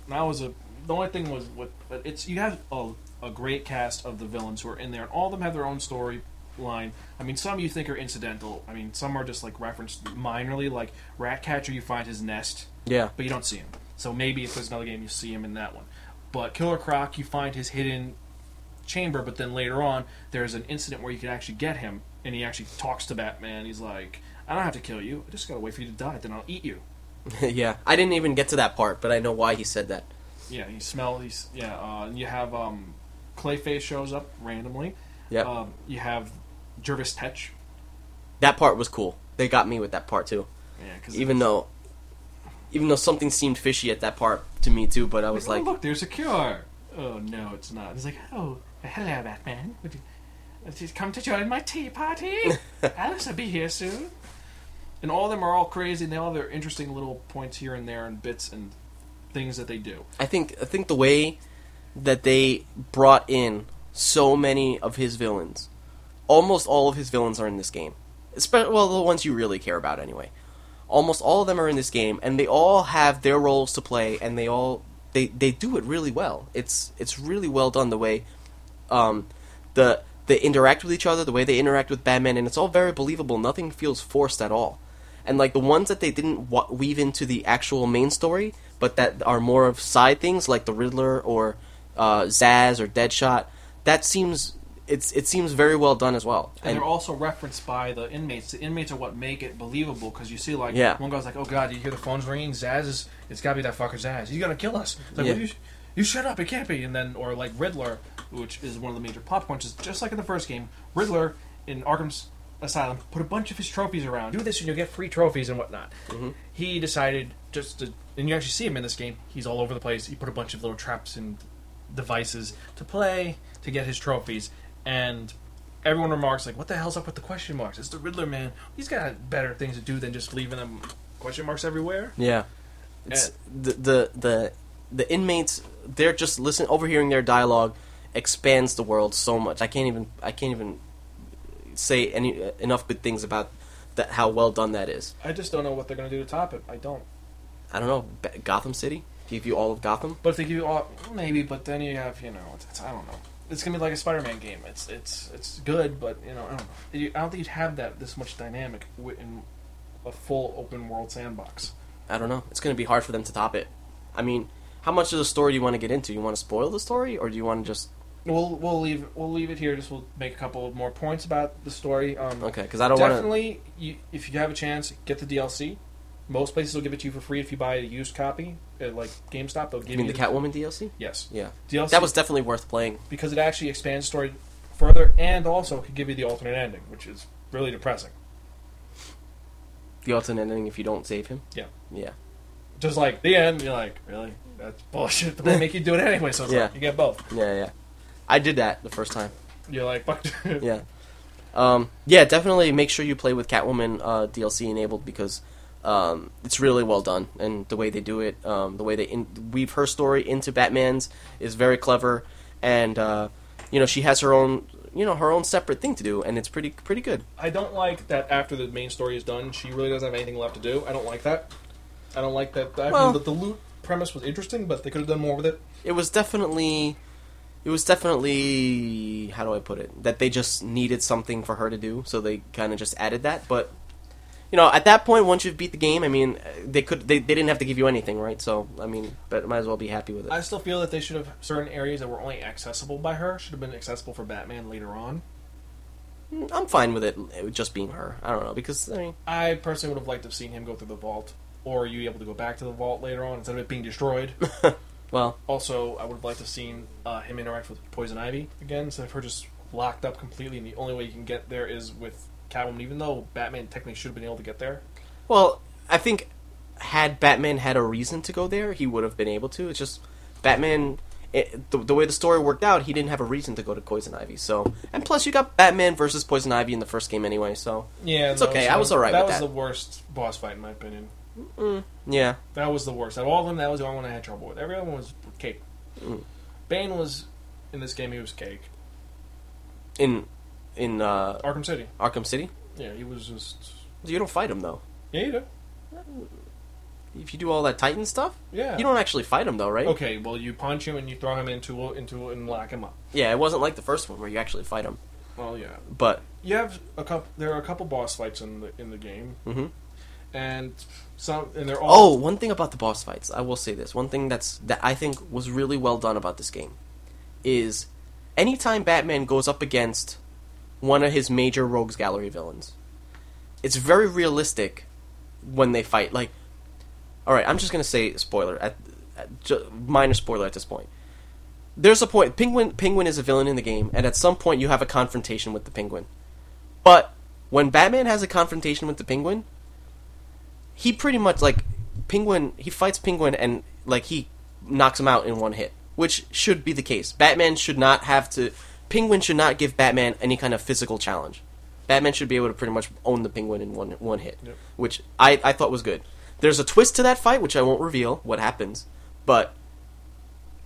that was a. The only thing was what it's you have a, a great cast of the villains who are in there, and all of them have their own story line. I mean, some you think are incidental. I mean, some are just like referenced minorly, like Ratcatcher. You find his nest,
yeah
but you don't see him. So maybe if there's another game, you see him in that one. But Killer Croc, you find his hidden chamber, but then later on, there's an incident where you can actually get him, and he actually talks to Batman. He's like, "I don't have to kill you. I just gotta wait for you to die. Then I'll eat you."
yeah. I didn't even get to that part, but I know why he said that.
Yeah, he smell. He's yeah. Uh, and you have um, Clayface shows up randomly.
Yeah,
Um, you have Jervis Tetch.
that part was cool. They got me with that part too.
Yeah, because
Even though even though something seemed fishy at that part to me too. But I was
oh,
like,
look, there's a cure. Oh no, it's not. He's like, oh, hello, Batman. Would you, would you come to join my tea party? Alice will be here soon. And all of them are all crazy, and they all have their interesting little points here and there, and bits and things that they do.
I think I think the way that they brought in so many of his villains, almost all of his villains are in this game. Especially, well, the ones you really care about anyway. Almost all of them are in this game, and they all have their roles to play, and they all they they do it really well. It's it's really well done the way um, the they interact with each other, the way they interact with Batman, and it's all very believable. Nothing feels forced at all. And like the ones that they didn't wa- weave into the actual main story, but that are more of side things, like the Riddler or uh, Zsasz or Deadshot, that seems it's it seems very well done as well.
And, they're also referenced by the inmates. The inmates are what make it believable because you see, like,
Yeah.
one guy's like, "Oh God, you hear the phone's ringing? Zsasz is. It's got to be that fucker Zsasz. He's gonna kill us." It's like,
Yeah.
"Well, you, you shut up. It can't be. And then, or like Riddler, which is one of the major plot points, is just like in the first game. Riddler in Arkham's Asylum put a bunch of his trophies around. Do this, and you'll get free trophies and whatnot. He decided just to, and you actually see him in this game. He's all over the place. He put a bunch of little traps and devices to play to get his trophies, and everyone remarks like, "What the hell's up with the question marks? It's the Riddler man. He's got better things to do than just leaving them question marks everywhere."
Yeah, it's the the the the inmates. They're just listen overhearing their dialogue expands the world so much. I can't even I can't even say any enough good things about that how well done that is.
I just don't know what they're gonna do to top it. I don't.
I don't know Gotham City. Give you all of Gotham.
But if they give you all, maybe. But then you have, you know, it's, it's, I don't know. It's gonna be like a Spider-Man game. It's it's it's good, but you know, I don't know. You, I don't think you'd have that this much dynamic in a full open world sandbox.
I don't know. It's going to be hard for them to top it. I mean, how much of the story do you want to get into? You want to spoil the story, or do you want to just
We'll we'll leave we'll leave it here. Just we'll make a couple of more points about the story. Um,
okay? Because I don't want to.
definitely, you, if you have a chance, get the DLC. Most places will give it to you for free if you buy a used copy, at like GameStop. They'll give
You mean the Catwoman DLC?
Yes,
Yeah,
DLC.
that was definitely worth playing.
because it actually expands the story further, and also could give you the alternate ending, which is really depressing.
The alternate ending if you don't save him.
Yeah.
Yeah.
Just like the end, you're like, really? That's bullshit. But they make you do it anyway, so it's
Yeah.
like you get both.
Yeah, yeah. I did that the first time.
You're like, fuck.
Yeah. Um, yeah, definitely make sure you play with Catwoman uh, DLC enabled because um, it's really well done, and the way they do it, um, the way they in- weave her story into Batman's is very clever, and uh, you know she has her own, you know, her own separate thing to do, and it's pretty pretty good.
I don't like that after the main story is done, she really doesn't have anything left to do. I don't like that. I don't like that. I
Well-
mean, the, the loot premise was interesting, but they could have done more with it.
It was definitely, it was definitely how do I put it that they just needed something for her to do, so they kind of just added that, but. You know, at that point, once you've beat the game, I mean, they could they, they didn't have to give you anything, right? So, I mean, but might as well be happy with it.
I still feel that they should have certain areas that were only accessible by her should have been accessible for Batman later on.
I'm fine with it it just being her. I don't know because I mean,
I personally would have liked to have seen him go through the vault, or you able to go back to the vault later on instead of it being destroyed.
well,
also, I would have liked to have seen uh, him interact with Poison Ivy again instead of her just locked up completely, and the only way you can get there is with Catwoman. Even though Batman technically should have been able to get there.
well, I think had Batman had a reason to go there, he would have been able to. It's just Batman. It, the, the way the story worked out, he didn't have a reason to go to Poison Ivy. So, and plus, you got Batman versus Poison Ivy in the first game anyway. So,
Yeah,
It's
that
okay, I was alright
That
with
was
that.
the worst boss fight in my opinion.
yeah,
That was the worst. Out of all of them, that was the only one I had trouble with. Every other one was cake.
Mm.
Bane was in this game. He was cake.
in in uh,
Arkham City.
Arkham City,
Yeah, he was just.
you don't fight him though.
Yeah, you do.
If you do all that Titan stuff,
Yeah.
you don't actually fight him though, right?
Okay, well, you punch him and you throw him into into and lock him up.
Yeah, it wasn't like the first one where you actually fight him.
Well, yeah.
But
You have a couple. There are a couple boss fights in the in the game,
mm-hmm.
and some and they're
Oh,
all.
one thing about the boss fights, I will say this. One thing that's that I think was really well done about this game is anytime Batman goes up against one of his major rogues gallery villains, it's very realistic when they fight. Like, all right, I'm just gonna say spoiler at, at minor spoiler at this point. There's a point. Penguin Penguin is a villain in the game, and at some point you have a confrontation with the Penguin. But when Batman has a confrontation with the Penguin, he pretty much like Penguin he fights Penguin and like he knocks him out in one hit, which should be the case. Batman should not have to. Penguin should not give Batman any kind of physical challenge. Batman should be able to pretty much own the Penguin in one one hit,
Yep.
which I I thought was good. There's a twist to that fight, which I won't reveal what happens, but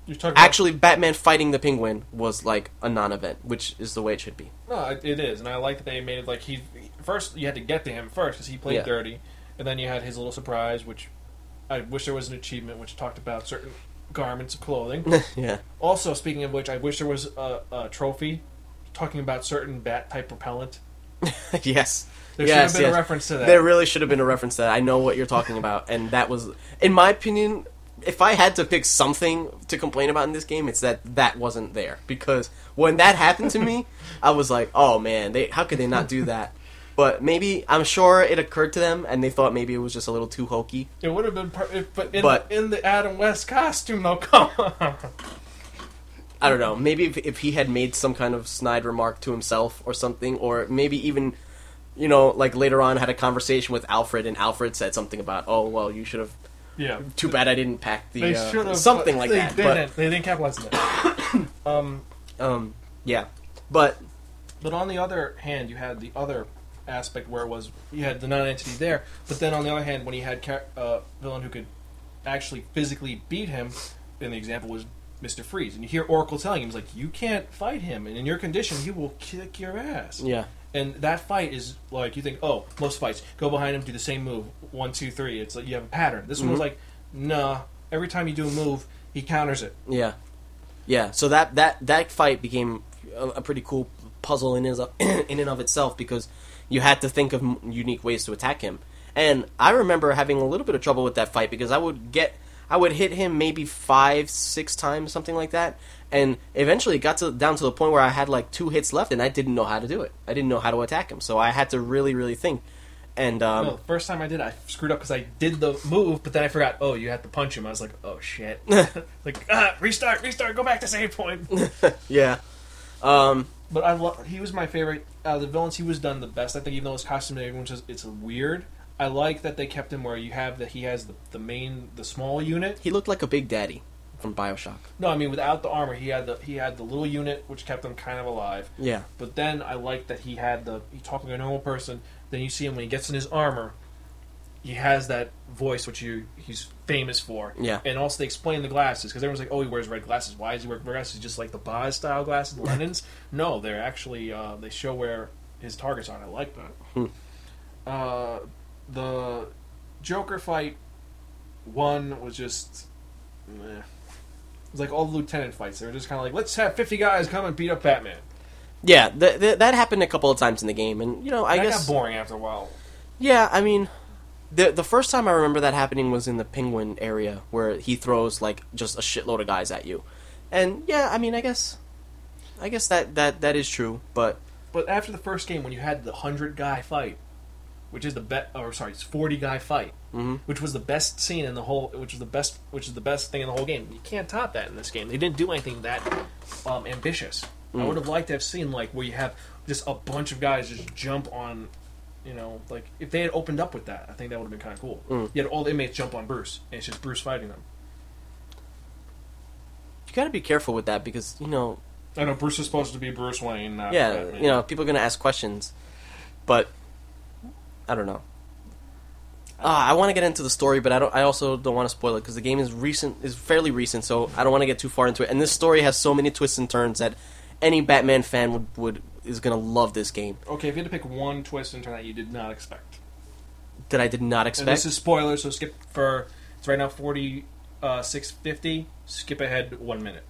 You're talking about-
actually Batman fighting the Penguin was like a non-event, which is the way it should be.
No, it- it is, and I like that they made it like he first. You had to get to him first because he played
Yeah.
dirty, and then you had his little surprise, which I wish there was an achievement which talked about certain garments of clothing.
yeah.
also, speaking of which, I wish there was a, a trophy talking about certain bat type repellent.
yes.
There
yes,
should have been
yes.
a reference to that.
There really should have been a reference to that. I know what you're talking about, and that was, in my opinion, if I had to pick something to complain about in this game, it's that that wasn't there. Because when that happened to me, I was like, oh man, they how could they not do that? But maybe I'm sure it occurred to them, and they thought maybe it was just a little too hokey.
It would have been, per- if, but in,
But-
in the Adam West costume, though. Come on.
I don't know. Maybe if, if he had made some kind of snide remark to himself or something, or maybe even, you know, like later on had a conversation with Alfred, and Alfred said something about, "Oh well, you should have."
Yeah.
Too bad I didn't pack the
They
uh,
should have
something like
they
that.
Didn't. they didn't capitalize on that. um,
um, yeah, but
but on the other hand, you had the other aspect where it was you had the non-entity there, but then on the other hand, when you had a uh, villain who could actually physically beat him, and the example was Mister Freeze, and you hear Oracle telling him, "He's like, you can't fight him, and in your condition, he will kick your ass."
yeah,
And that fight is like you think, oh, most fights go behind him, do the same move, one, two, three. It's like you have a pattern. This one was
Mhm.
like, nah. Every time you do a move, he counters it.
yeah, yeah. So that that that fight became a, a pretty cool puzzle in in and of itself because you had to think of unique ways to attack him. And I remember having a little bit of trouble with that fight because I would get I would hit him maybe five, six times, something like that, and eventually it got to down to the point where I had like two hits left, and I didn't know how to do it. I didn't know how to attack him, so I had to really, really think. And um,
no, the first time I did, I screwed up because I did the move, but then I forgot. Oh, you had to punch him. I was like, oh shit. like ah, restart, restart, go back to save point.
yeah, um,
But I love he was my favorite. Out of the villains, he was done the best. I think even though his costume and everyone's just it's weird. I like that they kept him where you have that he has the, the main the small unit.
he looked like a big daddy from Bioshock.
No, I mean without the armor, he had the he had the little unit which kept him kind of alive.
Yeah,
But then I like that he had the he talked like a normal person. Then you see him when he gets in his armor, he has that voice which you he's famous for.
Yeah.
And also they explain the glasses because everyone's like, oh, he wears red glasses. Why does he wear red glasses? Just like the Boz style glasses, the Lennon's. no, they're actually uh, they show where his targets are. and I like that.
Hmm.
Uh, the Joker fight one was just. Meh. It was like all the lieutenant fights. They were just kind of like, let's have 50 guys come and beat up Batman.
yeah. Th- th- that happened a couple of times in the game, and you know, I
that
guess
got boring after a while.
Yeah, I mean, the the first time I remember that happening was in the Penguin area where he throws like just a shitload of guys at you, and yeah, I mean, I guess, I guess that that that is true, but
But after the first game, when you had the hundred guy fight, which is the best, or sorry, it's forty guy fight,
Mhm.
which was the best scene in the whole, which was the best, which is the best thing in the whole game. You can't top that in this game. They didn't do anything that um, ambitious. I
Mm.
would have liked to have seen like where you have just a bunch of guys just jump on. You know, like if they had opened up with that, I think that would have been kind of cool.
Mm.
You had all the inmates jump on Bruce, and it's just Bruce fighting them.
you got to be careful with that because you know,
I know Bruce is supposed to be Bruce Wayne.
Yeah,
Batman.
you know, people are gonna ask questions, but I don't know. Ah, I want to get into the story, but I don't. I also don't want to spoil it because the game is recent, is fairly recent, so I don't want to get too far into it. And this story has so many twists and turns that any Batman fan would, would is gonna love this game.
Okay, if you had to pick one twist and turn that you did not expect.
That I did not
And
expect.
this is spoiler, so skip for it's right now forty uh, six fifty. Skip ahead one minute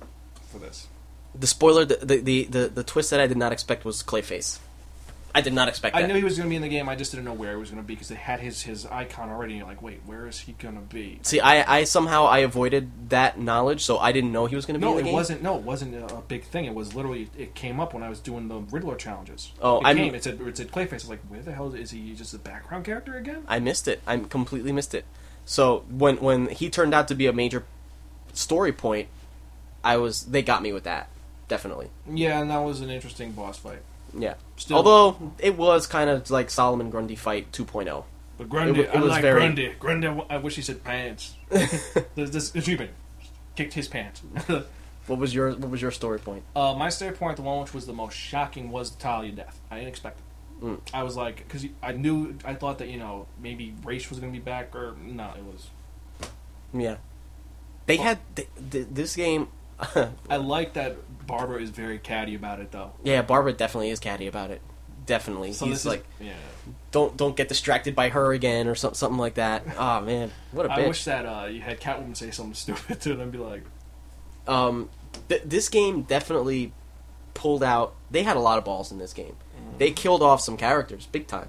for this.
the spoiler, the, the the the the twist that I did not expect was Clayface. I did not expect that.
I knew he was going to be in the game. I just didn't know where he was going to be because they had his his icon already. And you're like, wait, where is he going to be?
See, I, I somehow I avoided that knowledge, so I didn't know he was going to be
No,
in the
it
game.
wasn't. No, it wasn't a big thing. It was literally it came up when I was doing the Riddler challenges.
Oh,
it
I'm-
came. It said it said Clayface. I was like, where the hell is, is he? Just a background character again?
I missed it. I completely missed it. So when when he turned out to be a major story point, I was they got me with that definitely.
Yeah, and that was an interesting boss fight.
Yeah.
Still-
Although it was kind of like Solomon Grundy fight 2.0.
But Grundy,
It it
I
was
like
very-
Grundy. Grundy, I wish he said pants. this, this achievement kicked his pants.
What was your What was your story point?
uh, my story point, the one which was the most shocking, was the Talia death. I didn't expect it.
Mm.
I was like, because I knew, I thought that you know maybe Ra's was going to be back, or no, it was.
Yeah, they
Well-
had th- th- this game.
I like that Barbara is very catty about it, though.
yeah, Barbara definitely is catty about it. Definitely,
So
he's
this is-
like,
yeah.
don't don't get distracted by her again or some, something like that. Oh man, what a
I
bitch.
wish that uh, you had Catwoman say something stupid to them and be like,
um, th- this game definitely pulled out. They had a lot of balls in this game. They killed off some characters big time.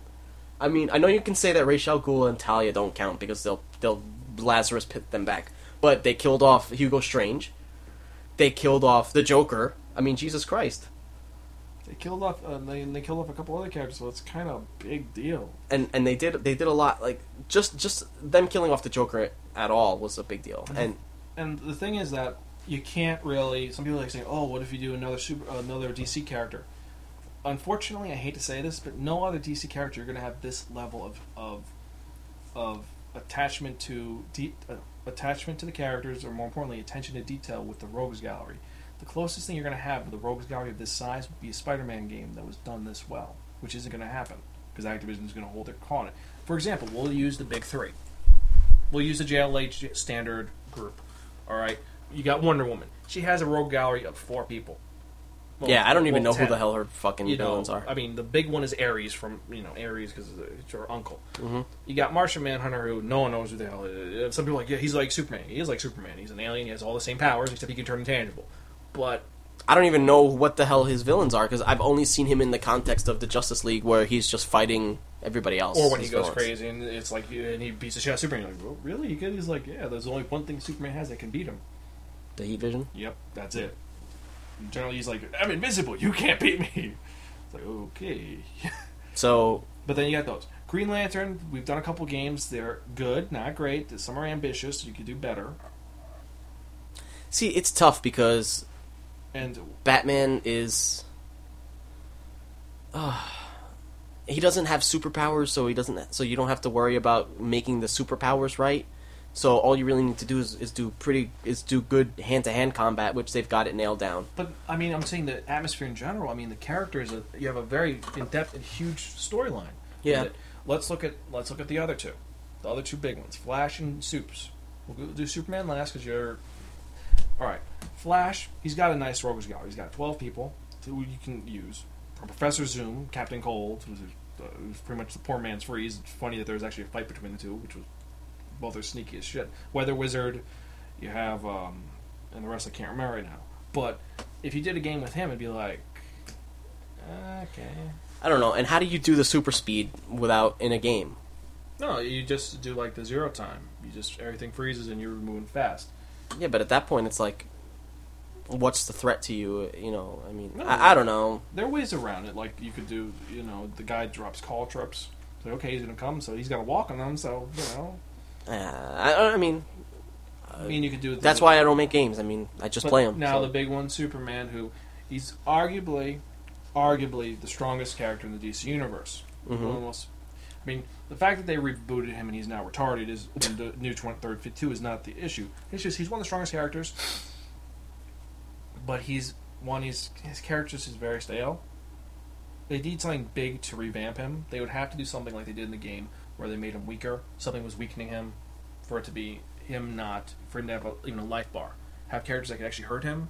I mean, I know you can say that Ra's al Ghul and Talia don't count because they'll they'll Lazarus pit them back, but they killed off Hugo Strange. They killed off the Joker. I mean, Jesus Christ.
they killed off, uh, they, they killed off a couple other characters, so it's kind of a big deal.
And and they did they did a lot. Like just just them killing off the Joker at all was a big deal. And
And the thing is that you can't really. Some people like saying, "Oh, what if you do another super, another DC character?" Unfortunately, I hate to say this, but no other DC character you're going to have this level of of of attachment to de- uh, attachment to the characters, or more importantly, attention to detail with the Rogues Gallery. The closest thing you're going to have with the Rogues Gallery of this size would be a Spider-Man game that was done this well, which isn't going to happen because Activision is going to hold their call on it. For example, we'll use the big three. We'll use the JLH standard group. All right, you got Wonder Woman. She has a rogue gallery of four people. Well,
yeah, I don't even
well,
know who the hell her fucking
you know,
villains are.
I mean, the big one is Ares from you know Ares because it's her uncle.
Mhm.
You got Martian Manhunter, who no one knows who the hell. Is. Some people are like, yeah, he's like Superman. He is like Superman. He's an alien. He has all the same powers except he can turn intangible. But
I don't even know what the hell his villains are because I've only seen him in the context of the Justice League where he's just fighting everybody else.
or when he goes
villains.
crazy and it's like and he beats the shit out of Superman. You're like, well, really? You good? He's like, yeah. There's only one thing Superman has that can beat him.
The Heat Vision.
Yep, that's it. Generally, he's like, I'm invisible. You can't beat me. It's like, okay.
So
But then you got those. Green Lantern, we've done a couple games. They're good, not great. Some are ambitious. You could do better.
see, it's tough because
And
Batman is. Uh, he doesn't have superpowers, so he doesn't. So you don't have to worry about making the superpowers right. So all you really need to do is, is do pretty is do good hand to hand combat, which they've got it nailed down.
but I mean, I'm saying the atmosphere in general. I mean, the characters. uh, You have a very in depth and huge storyline.
Yeah.
Let's look at let's look at the other two, the other two big ones, Flash and Supes. We'll do Superman last because you're. All right, Flash. He's got a nice rogues gallery. He's got 12 people who you can use. Professor Zoom, Captain Cold, who's, uh, who's pretty much the poor man's freeze. It's funny that there was actually a fight between the two, which was both are sneaky as shit. Weather Wizard, you have, um, and the rest I can't remember right now. But if you did a game with him, it'd be like, okay.
I don't know. And how do you do the super speed without in a game?
No, you just do like the zero time. You just everything freezes and you're moving fast.
Yeah, but at that point, it's like, what's the threat to you? You know, I mean,
No.
I, I don't know.
There are ways around it. Like you could do, you know, the guy drops caltrops. So okay, he's gonna come, so he's got to walk on them. So you know,
Uh, I, I mean,
I mean, you could do. it
that's why I don't make games. I mean, I just
But
play them.
Now the big one, Superman, who he's arguably, arguably the strongest character in the DC universe.
Mhm.
Almost. I mean, the fact that they rebooted him and he's now retarded is in the new 23rd Fit 2 is not the issue. It's just he's one of the strongest characters, but he's one. He's his characters is very stale. They need something big to revamp him. They would have to do something like they did in the game, where they made him weaker. Something was weakening him, for it to be him not for him to have a, even a life bar. Have characters that could actually hurt him,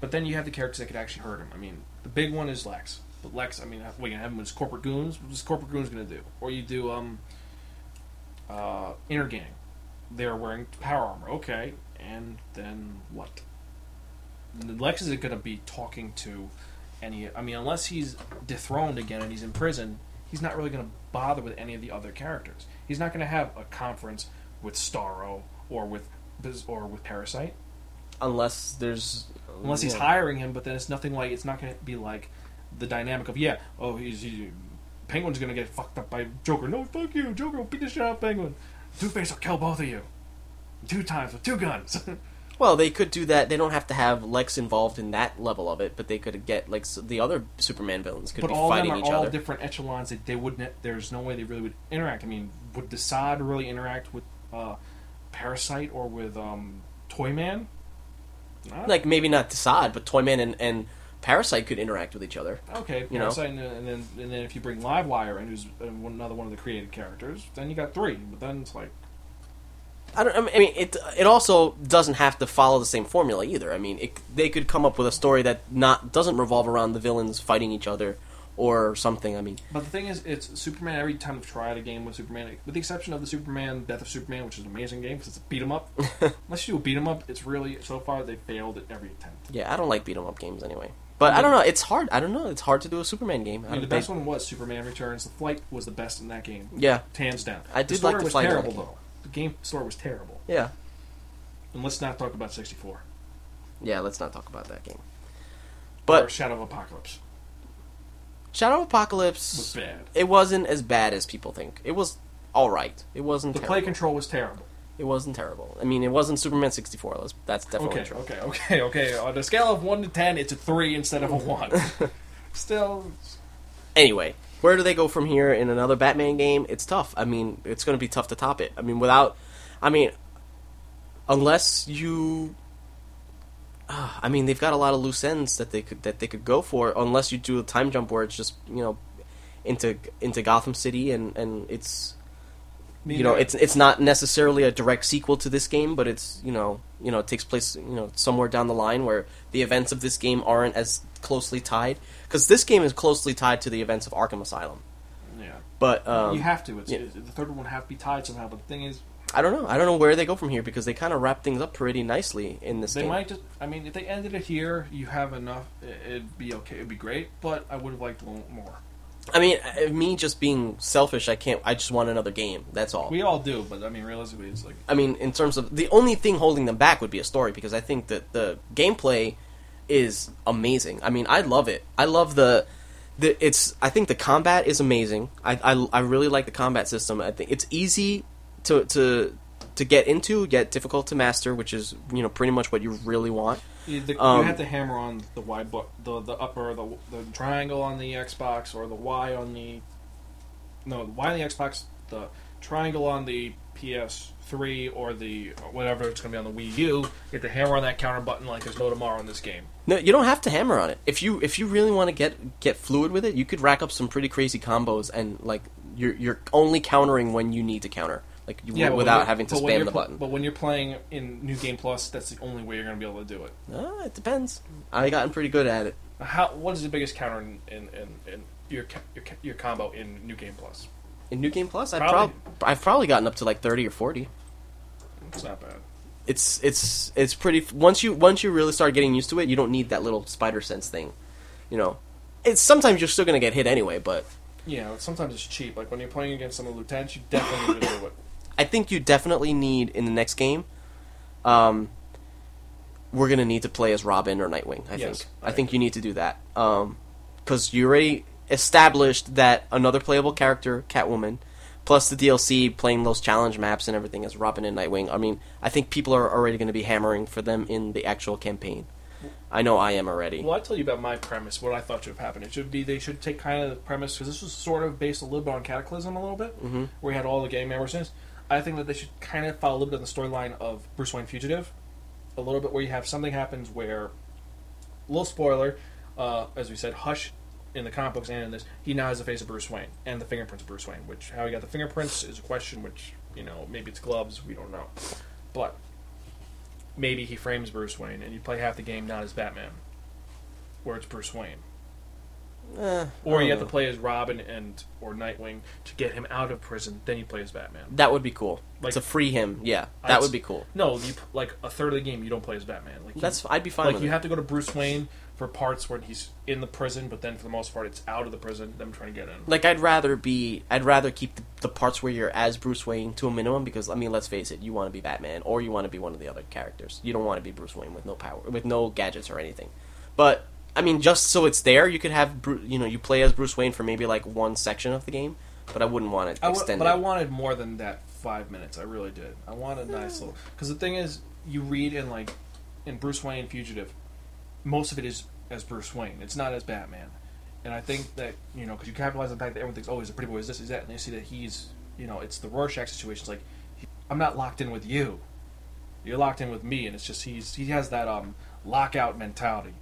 but then you have the characters that could actually hurt him. I mean, the big one is Lex. But Lex, I mean, what you gonna have him as corporate goons? What is corporate goons gonna do? Or you do um, uh, Intergang. They're wearing power armor. Okay, and then what? Lex isn't gonna be talking to any. I mean, unless he's dethroned again and he's in prison, he's not really gonna bother with any of the other characters. He's not gonna have a conference with Starro or with Biz- or with Parasite
unless there's
unless he's
yeah.
hiring him. But then it's nothing like it's not going to be like the dynamic of yeah, oh he's he, Penguin's going to get fucked up by Joker. No, fuck you, Joker will beat the shit out of Penguin. Two Face will kill both of you, two times with two guns.
Well, they could do that. They don't have to have Lex involved in that level of it, but they could get like s- the other Superman villains could
but
be
all of
fighting
them are
each
all
other.
different echelons. That they wouldn't. There's no way they really would interact. I mean, would Desaad really interact with uh, Parasite or with um, Toyman? Not-
Like maybe not Desaad, but Toyman and, and Parasite could interact with each other.
okay,
you.
Parasite, and, and then and then if you bring Livewire in, who's uh, another one of the created characters, then you got three. But then it's like,
I don't. I mean, it it also doesn't have to follow the same formula either. I mean, it, they could come up with a story that not doesn't revolve around the villains fighting each other or something. I mean,
but the thing is, it's Superman. Every time I've tried a game with Superman, with the exception of the Superman Death of Superman, which is an amazing game because it's a beat 'em up. Unless you do a beat 'em up, it's really so far they failed at every attempt.
yeah, I don't like beat 'em up games anyway. But I don't know. It's hard. I don't know. It's hard to do a Superman game.
I mean, the best one was Superman Returns. The flight was the best in that game.
Yeah,
hands down.
I
the
did
story
like the
was
flight
terrible though. Game Store was terrible.
yeah,
And let's not talk about 64
yeah. Let's not talk about that game.
or
But
Shadow of Apokolips
Shadow of
Apokolips
was
bad.
it wasn't as bad as people think. It was all right. It wasn't.
The
terrible.
play control was terrible.
It wasn't terrible. I mean, it wasn't Superman sixty four. That's, that's definitely
Okay,
true.
okay, okay, okay. On a scale of one to ten, it's a three instead of a one. Still,
Anyway, where do they go from here in another Batman game? It's tough. I mean, it's going to be tough to top it. I mean, without, I mean, unless you, uh, I mean, they've got a lot of loose ends that they could that they could go for. Unless you do a time jump where it's just you know into into Gotham City and and it's you know it's it's not necessarily a direct sequel to this game, but it's you know you know it takes place you know somewhere down the line where the events of this game aren't as closely tied because this game is closely tied to the events of Arkham Asylum.
yeah.
But um,
you have to. It's,
yeah.
it- the third one would have to be tied somehow. But the thing is,
I don't know. I don't know where they go from here because they kind of wrap things up pretty nicely in this
they
game.
might just. I mean, if they ended it here, you have enough. it- It'd be okay. It'd be great. But I would have liked a little more.
I mean, uh, me just being selfish, I can't. I just want another game. That's all.
We all do, but I mean, realistically, it's like
I mean, in terms of the only thing holding them back would be a story because I think that the gameplay is amazing. I mean, I love it. I love the the it's. I think the combat is amazing. I I, I really like the combat system. I think it's easy to to to get into, yet difficult to master, which is you know pretty much what you really want.
You, the,
Um,
you have to hammer on the Y, the the upper, the the triangle on the Xbox, or the Y on the no, the Y on the Xbox, the triangle on the PS3, or the whatever it's going to be on the Wii U. You have to hammer on that counter button like there's no tomorrow in this game.
No, you don't have to hammer on it. If you if you really want to get get fluid with it, you could rack up some pretty crazy combos and like you're you're only countering when you need to counter, like you,
when
without having to spam the button.
But when you're playing in New Game Plus, that's the only way you're going to be able to do it.
Uh, it depends. I gotten pretty good at it.
How? What is the biggest counter in in, in, in your, your your combo in New Game Plus?
In New Game Plus, I've
Probably.
prob- I've probably gotten up to like thirty or forty.
It's not bad.
It's it's it's pretty. Once you once you really start getting used to it, you don't need that little spider sense thing. You know, it's sometimes you're still gonna get hit anyway, but
Yeah, sometimes it's cheap. Like when you're playing against some of the lieutenants, you definitely need to do it.
I think you definitely need in the next game. Um, we're gonna need to play as Robin or Nightwing. I
Yes,
think.
I
I think you need to do that. Um, because you already established that another playable character, Catwoman, plus the DLC playing those challenge maps and everything as Robin and Nightwing. I mean, I think people are already going to be hammering for them in the actual campaign. I know I am already.
Well, I tell you about my premise. What I thought should have happened. It should be they should take kind of the premise because this was sort of based a little bit on Cataclysm, a little bit,
Mhm.
where we had all the gang members in. I think that they should kind of follow a little bit on the storyline of Bruce Wayne Fugitive, a little bit where you have something happens where, little spoiler, uh, as we said, Hush in the comic books and in this, he now has the face of Bruce Wayne and the fingerprints of Bruce Wayne. Which how he got the fingerprints is a question. Which you know maybe it's gloves. We don't know, but maybe he frames Bruce Wayne and you play half the game not as Batman, where it's Bruce Wayne.
Eh,
Or you have to play as Robin and or Nightwing to get him out of prison. Then you play as Batman.
That would be cool.
Like-
to free him, yeah,
I'd
that would be cool.
No, you like a third of the game you don't play as Batman. Like you,
That's I'd be fine
like you
it.
have to go to Bruce Wayne for parts where he's in the prison, but then for the most part it's out of the prison. Them trying to get in.
like I'd rather be I'd rather keep the, the parts where you're as Bruce Wayne to a minimum because I mean let's face it you want to be Batman or you want to be one of the other characters you don't want to be Bruce Wayne with no power with no gadgets or anything but I mean just so it's there you could have Bru- you know you play as Bruce Wayne for maybe like one section of the game but I wouldn't want it
I w-
extended
but I wanted more than that five minutes. I really did. I wanted a nice little because the thing is, you read in like in Bruce Wayne Fugitive, most of it is as Bruce Wayne. It's not as Batman. And I think that you know because you capitalize on the fact that everyone thinks, oh, he's a pretty boy, is this, is that, and they see that he's you know it's the Rorschach situation. It's like he, I'm not locked in with you. You're locked in with me, and it's just he's he has that um lockout mentality.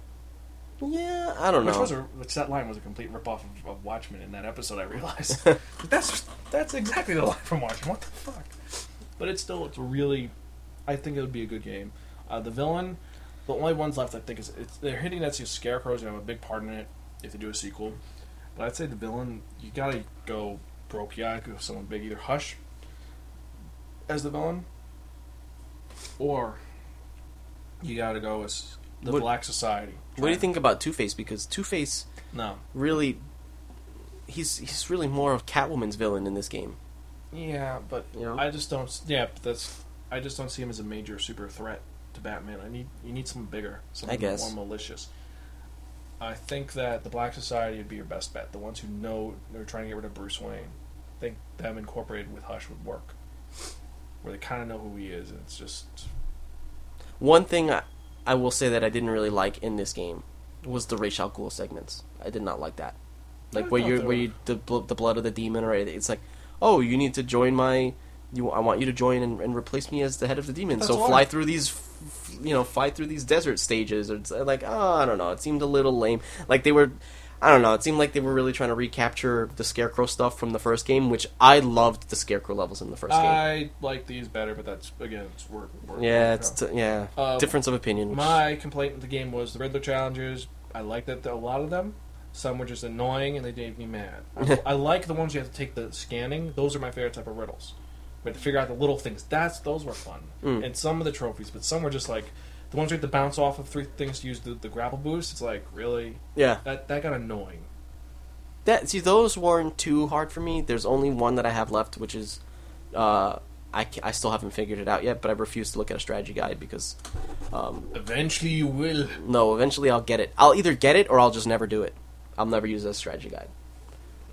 Yeah, I don't
Which
know.
was a which that line was a complete ripoff of, of Watchmen in that episode. I realized that's that's exactly the line from Watchmen. What the fuck? But it's still it's really, I think it would be a good game. Uh, the villain, the only ones left I think is it's, they're hinting that Scarecrow's gonna have a big part in it if they do a sequel. But I'd say the villain you gotta go. You gotta go someone big, either Hush as the villain, or you gotta go as the
What-
Black Society.
What do you think about Two Face? Because Two Face
No.
really, he's he's really more of Catwoman's villain in this game.
Yeah, but
You know?
I just don't. Yeah, but that's. I just don't see him as a major super threat to Batman. I need you need something bigger, something more malicious. I think that the Black Society would be your best bet. The ones who know they're trying to get rid of Bruce Wayne. I think them incorporated with Hush would work, where they kind of know who he is, and it's just
One thing I, I will say that I didn't really like in this game was the Ra's al Ghul segments. I did not like that. Like where you where
were-
you the the blood of the demon or anything. It's like, oh, you need to join my. You, I want you to join and, and replace me as the head of the demon.
That's
so fly through these, f- you know, fly through these desert stages. Or it's like, oh, I don't know. It seemed a little lame. Like they were, I don't know. It seemed like they were really trying to recapture the Scarecrow stuff from the first game, which I loved the Scarecrow levels in the first game.
I like these better. But that's again, it's work. work
Yeah,
work,
it's t- yeah,
Um,
difference of opinion. which-
My complaint with the game was the Riddler challenges. I liked that a lot of them. Some were just annoying and they made me mad. I like the ones you have to take the scanning. Those are my favorite type of riddles. We had to figure out the little things. That's those were fun.
Mm.
And some of the trophies, but some were just like the ones you have to bounce off of three things to use the, the grapple boost. It's like really
yeah,
that that got annoying.
that see those weren't too hard for me. There's only one that I have left, which is uh, I I still haven't figured it out yet, but I refuse to look at a strategy guide because um,
Eventually, you will.
no, eventually I'll get it. I'll either get it or I'll just never do it. I'll never use a strategy guide.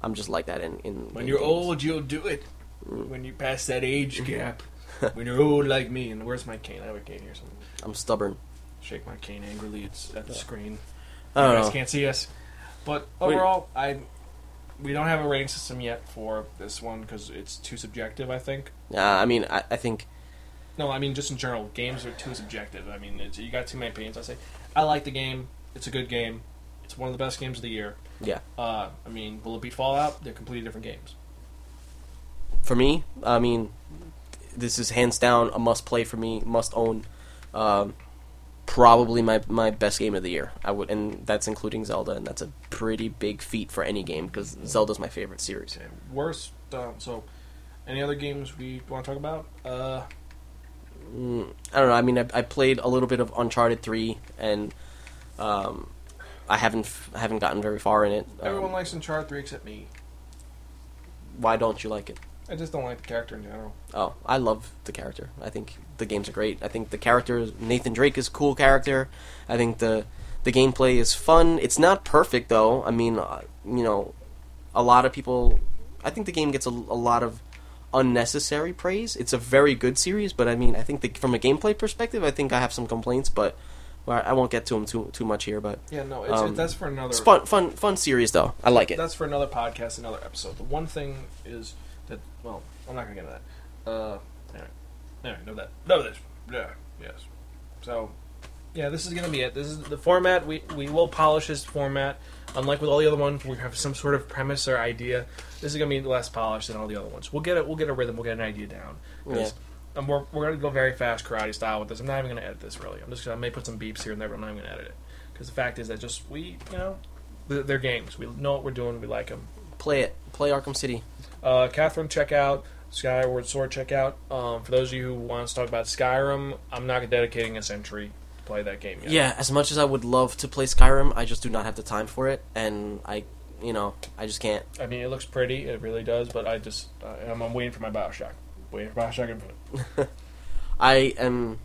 I'm just like that in in
When
in
you're
games.
old, you'll do it. When you pass that age gap. when you're old like me. And where's my cane? I have a cane here. So
I'm stubborn.
shake my cane angrily. It's at the screen.
I don't
you guys
know.
can't see us. But
Wait.
overall, I we don't have a rating system yet for this one because it's too subjective. I think.
Uh, I mean, I, I think
No, I mean just in general, games are too subjective. I mean, it's, you got too many opinions. I say, I like the game. It's a good game. It's one of the best games of the year.
yeah.
Uh, I mean, will it beat Fallout? They're completely different games.
For me, I mean, this is hands down a must play for me, must own. Um, probably my my best game of the year. I would, and that's including Zelda, and that's a pretty big feat for any game because Zelda's my favorite series.
Okay, worst. Uh, so, any other games we want to talk about? Uh,
Mm, I don't know. I mean, I, I played a little bit of Uncharted three, and um, I haven't haven't gotten very far in it. Um,
everyone likes Uncharted three except me.
why don't you like it?
I just don't like the character in general.
Oh, I love the character. I think the games are great. I think the character Nathan Drake is a cool character. I think the the gameplay is fun. It's not perfect though. I mean, uh, you know, a lot of people. I think the game gets a, a lot of unnecessary praise. It's a very good series, but I mean, I think the, from a gameplay perspective, I think I have some complaints, but well, I won't get to them too too much here. But
Yeah, no, it's,
Um,
that's for another.
it's fun, fun, fun series though. I like it.
That's for another podcast, another episode. The one thing is well, I'm not gonna get into that. Uh, anyway, anyway, know that, know this, yeah, yes. So, yeah, this is gonna be it. This is the format. We we will polish this format. Unlike with all the other ones, we have some sort of premise or idea. This is gonna be less polished than all the other ones. We'll get it. We'll get a rhythm. We'll get an idea down. down. 'Cause, um, we're, we're gonna go very fast karate style with this. I'm not even gonna edit this really. I'm just gonna I may put some beeps here and there, but I'm not even gonna edit it. Because the fact is that just we, you know, they're games. We know what we're doing. We like them.
Play it. Play Arkham City.
Uh, Catherine, check out Skyward Sword. Check out. Um, for those of you who want to talk about Skyrim, I'm not dedicating a century to play that game yet.
Yeah, as much as I would love to play Skyrim, I just do not have the time for it, and I, you know, I just can't.
I mean, it looks pretty. It really does. But I just, uh, I'm, I'm waiting for my Bioshock. Waiting for Bioshock Infinite.
I am.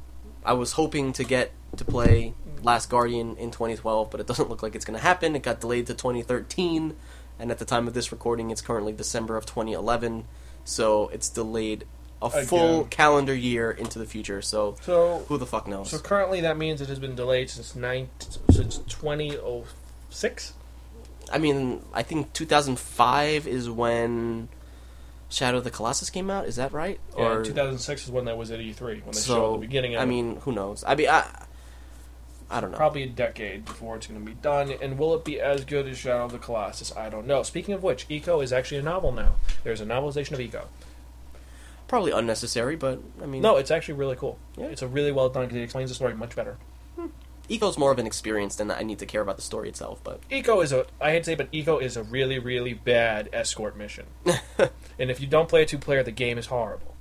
I was hoping to get to play Last Guardian in 2012, but it doesn't look like it's going to happen. It got delayed to 2013, and at the time of this recording, it's currently December of 2011, so it's delayed a
Again.
full calendar year into the future. So
So
who the fuck knows?
so currently that means it has been delayed since nine since 2006.
I mean, I think 2005 is when Shadow of the Colossus came out. Is that right?
Or 2006 is when that was at E3 when they
so
showed the beginning. Of
I
it.
mean, who knows? I mean, I I don't know.
probably a decade before it's going to be done. And will it be as good as Shadow of the Colossus? I don't know. Speaking of which, Ico is actually a novel now. There's a novelization of Ico.
Probably unnecessary, but I mean,
No, it's actually really cool.
Yeah.
It's a really well done because it explains the story much better.
Hmm. Ico's more of an experience than I need to care about the story itself. But
Ico is a I hate to say, but Ico is a really really bad escort mission. and if you don't play a two player, the game is horrible.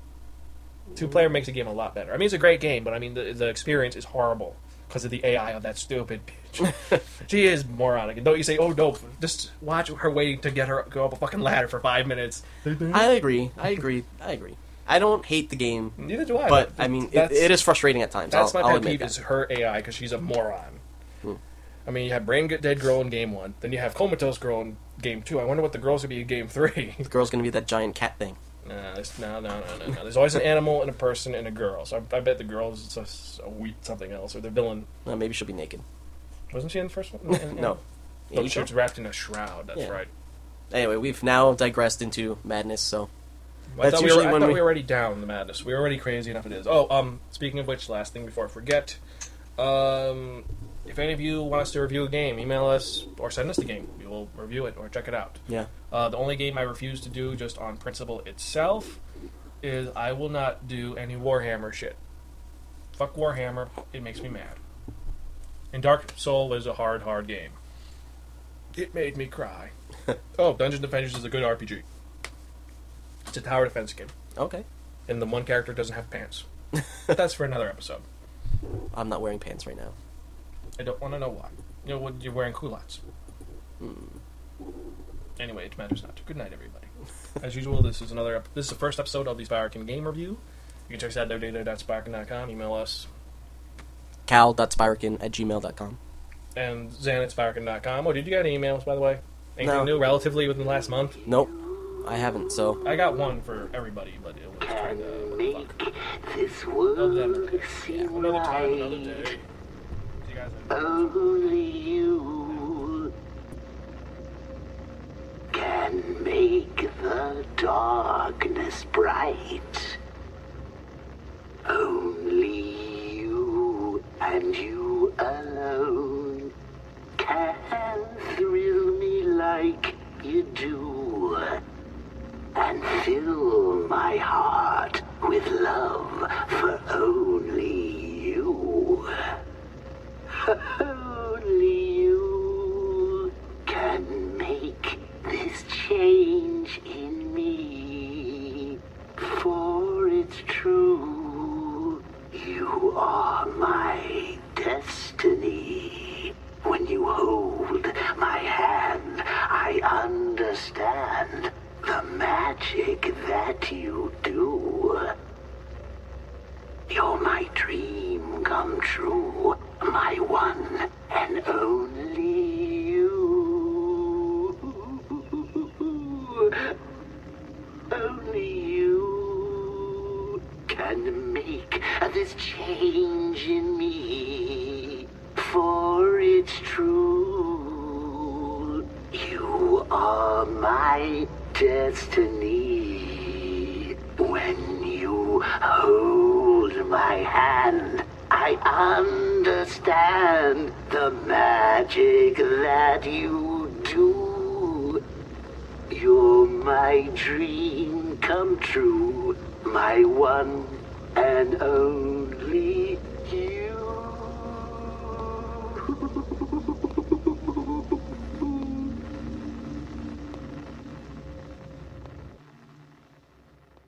Two player makes the game a lot better. I mean, it's a great game, but I mean the the experience is horrible because of the AI of that stupid bitch. she is moronic. And don't you say, oh no, just watch her waiting to get her go up a fucking ladder for five minutes.
I agree. I agree. I agree. I don't hate the game,
Neither do I.
but I mean, it, it is frustrating at times.
That's
I'll,
my pet peeve is her AI because she's a moron.
Hmm.
I mean, you have brain dead girl in game one, then you have comatose girl in game two. I wonder what the girls would be in game three.
The girl's gonna be that giant cat thing.
Nah, it's, no, no, no, no, no. There's always an animal and a person and a girl. So I, I bet the girl is a, a wheat something else or the villain.
Maybe she'll be naked.
Wasn't she in the first one?
No.
Oh,
You
she was wrapped in a shroud. That's
Yeah.
right.
Anyway, we've now digressed into madness. So
I
That's
thought, we
usually
were, I
when
thought
we-
we were already down the madness. We were already crazy enough. It is. Oh, um, speaking of which, last thing before I forget, um, if any of you want us to review a game, email us or send us the game. We will review it or check it out.
yeah,
Uh, the only game I refuse to do, just on principle itself, is I will not do any Warhammer shit. Fuck Warhammer. It makes me mad. And Dark Soul is a hard, hard game. It made me cry. oh, Dungeon Defenders is a good RPG. It's a tower defense game,
okay.
and the one character doesn't have pants. but that's for another episode.
I'm not wearing pants right now.
I don't want to know why. You know, what you're wearing culottes. Hmm. Anyway, it matters not. Good night, everybody. As usual, this is another. Ep- this is the first episode of the Sparkin Game Review. You can check us out at www.sparkin.com. Email us
Cal.spirakin at gmail.com.
and Zan at sparkin.com. Oh, did you get any emails by the way? Anything
No.
new relatively within the last month?
Nope, I haven't. So
I got one for everybody, but it was kind of
Make
fuck.
this
Another,
world seem
another time, another
right.
day.
Only you can make the darkness bright. Only you and you alone can thrill me like you do and fill my heart with love for only. Only you can make this change in me. For it's true, you are my destiny. When you hold my hand, I understand the magic that you do. You're my dream come true, my one and only you. Only you can make this change in me, for it's true. You are my destiny. When you hold my hand, I understand the magic that you do. You're my dream come true, my one and only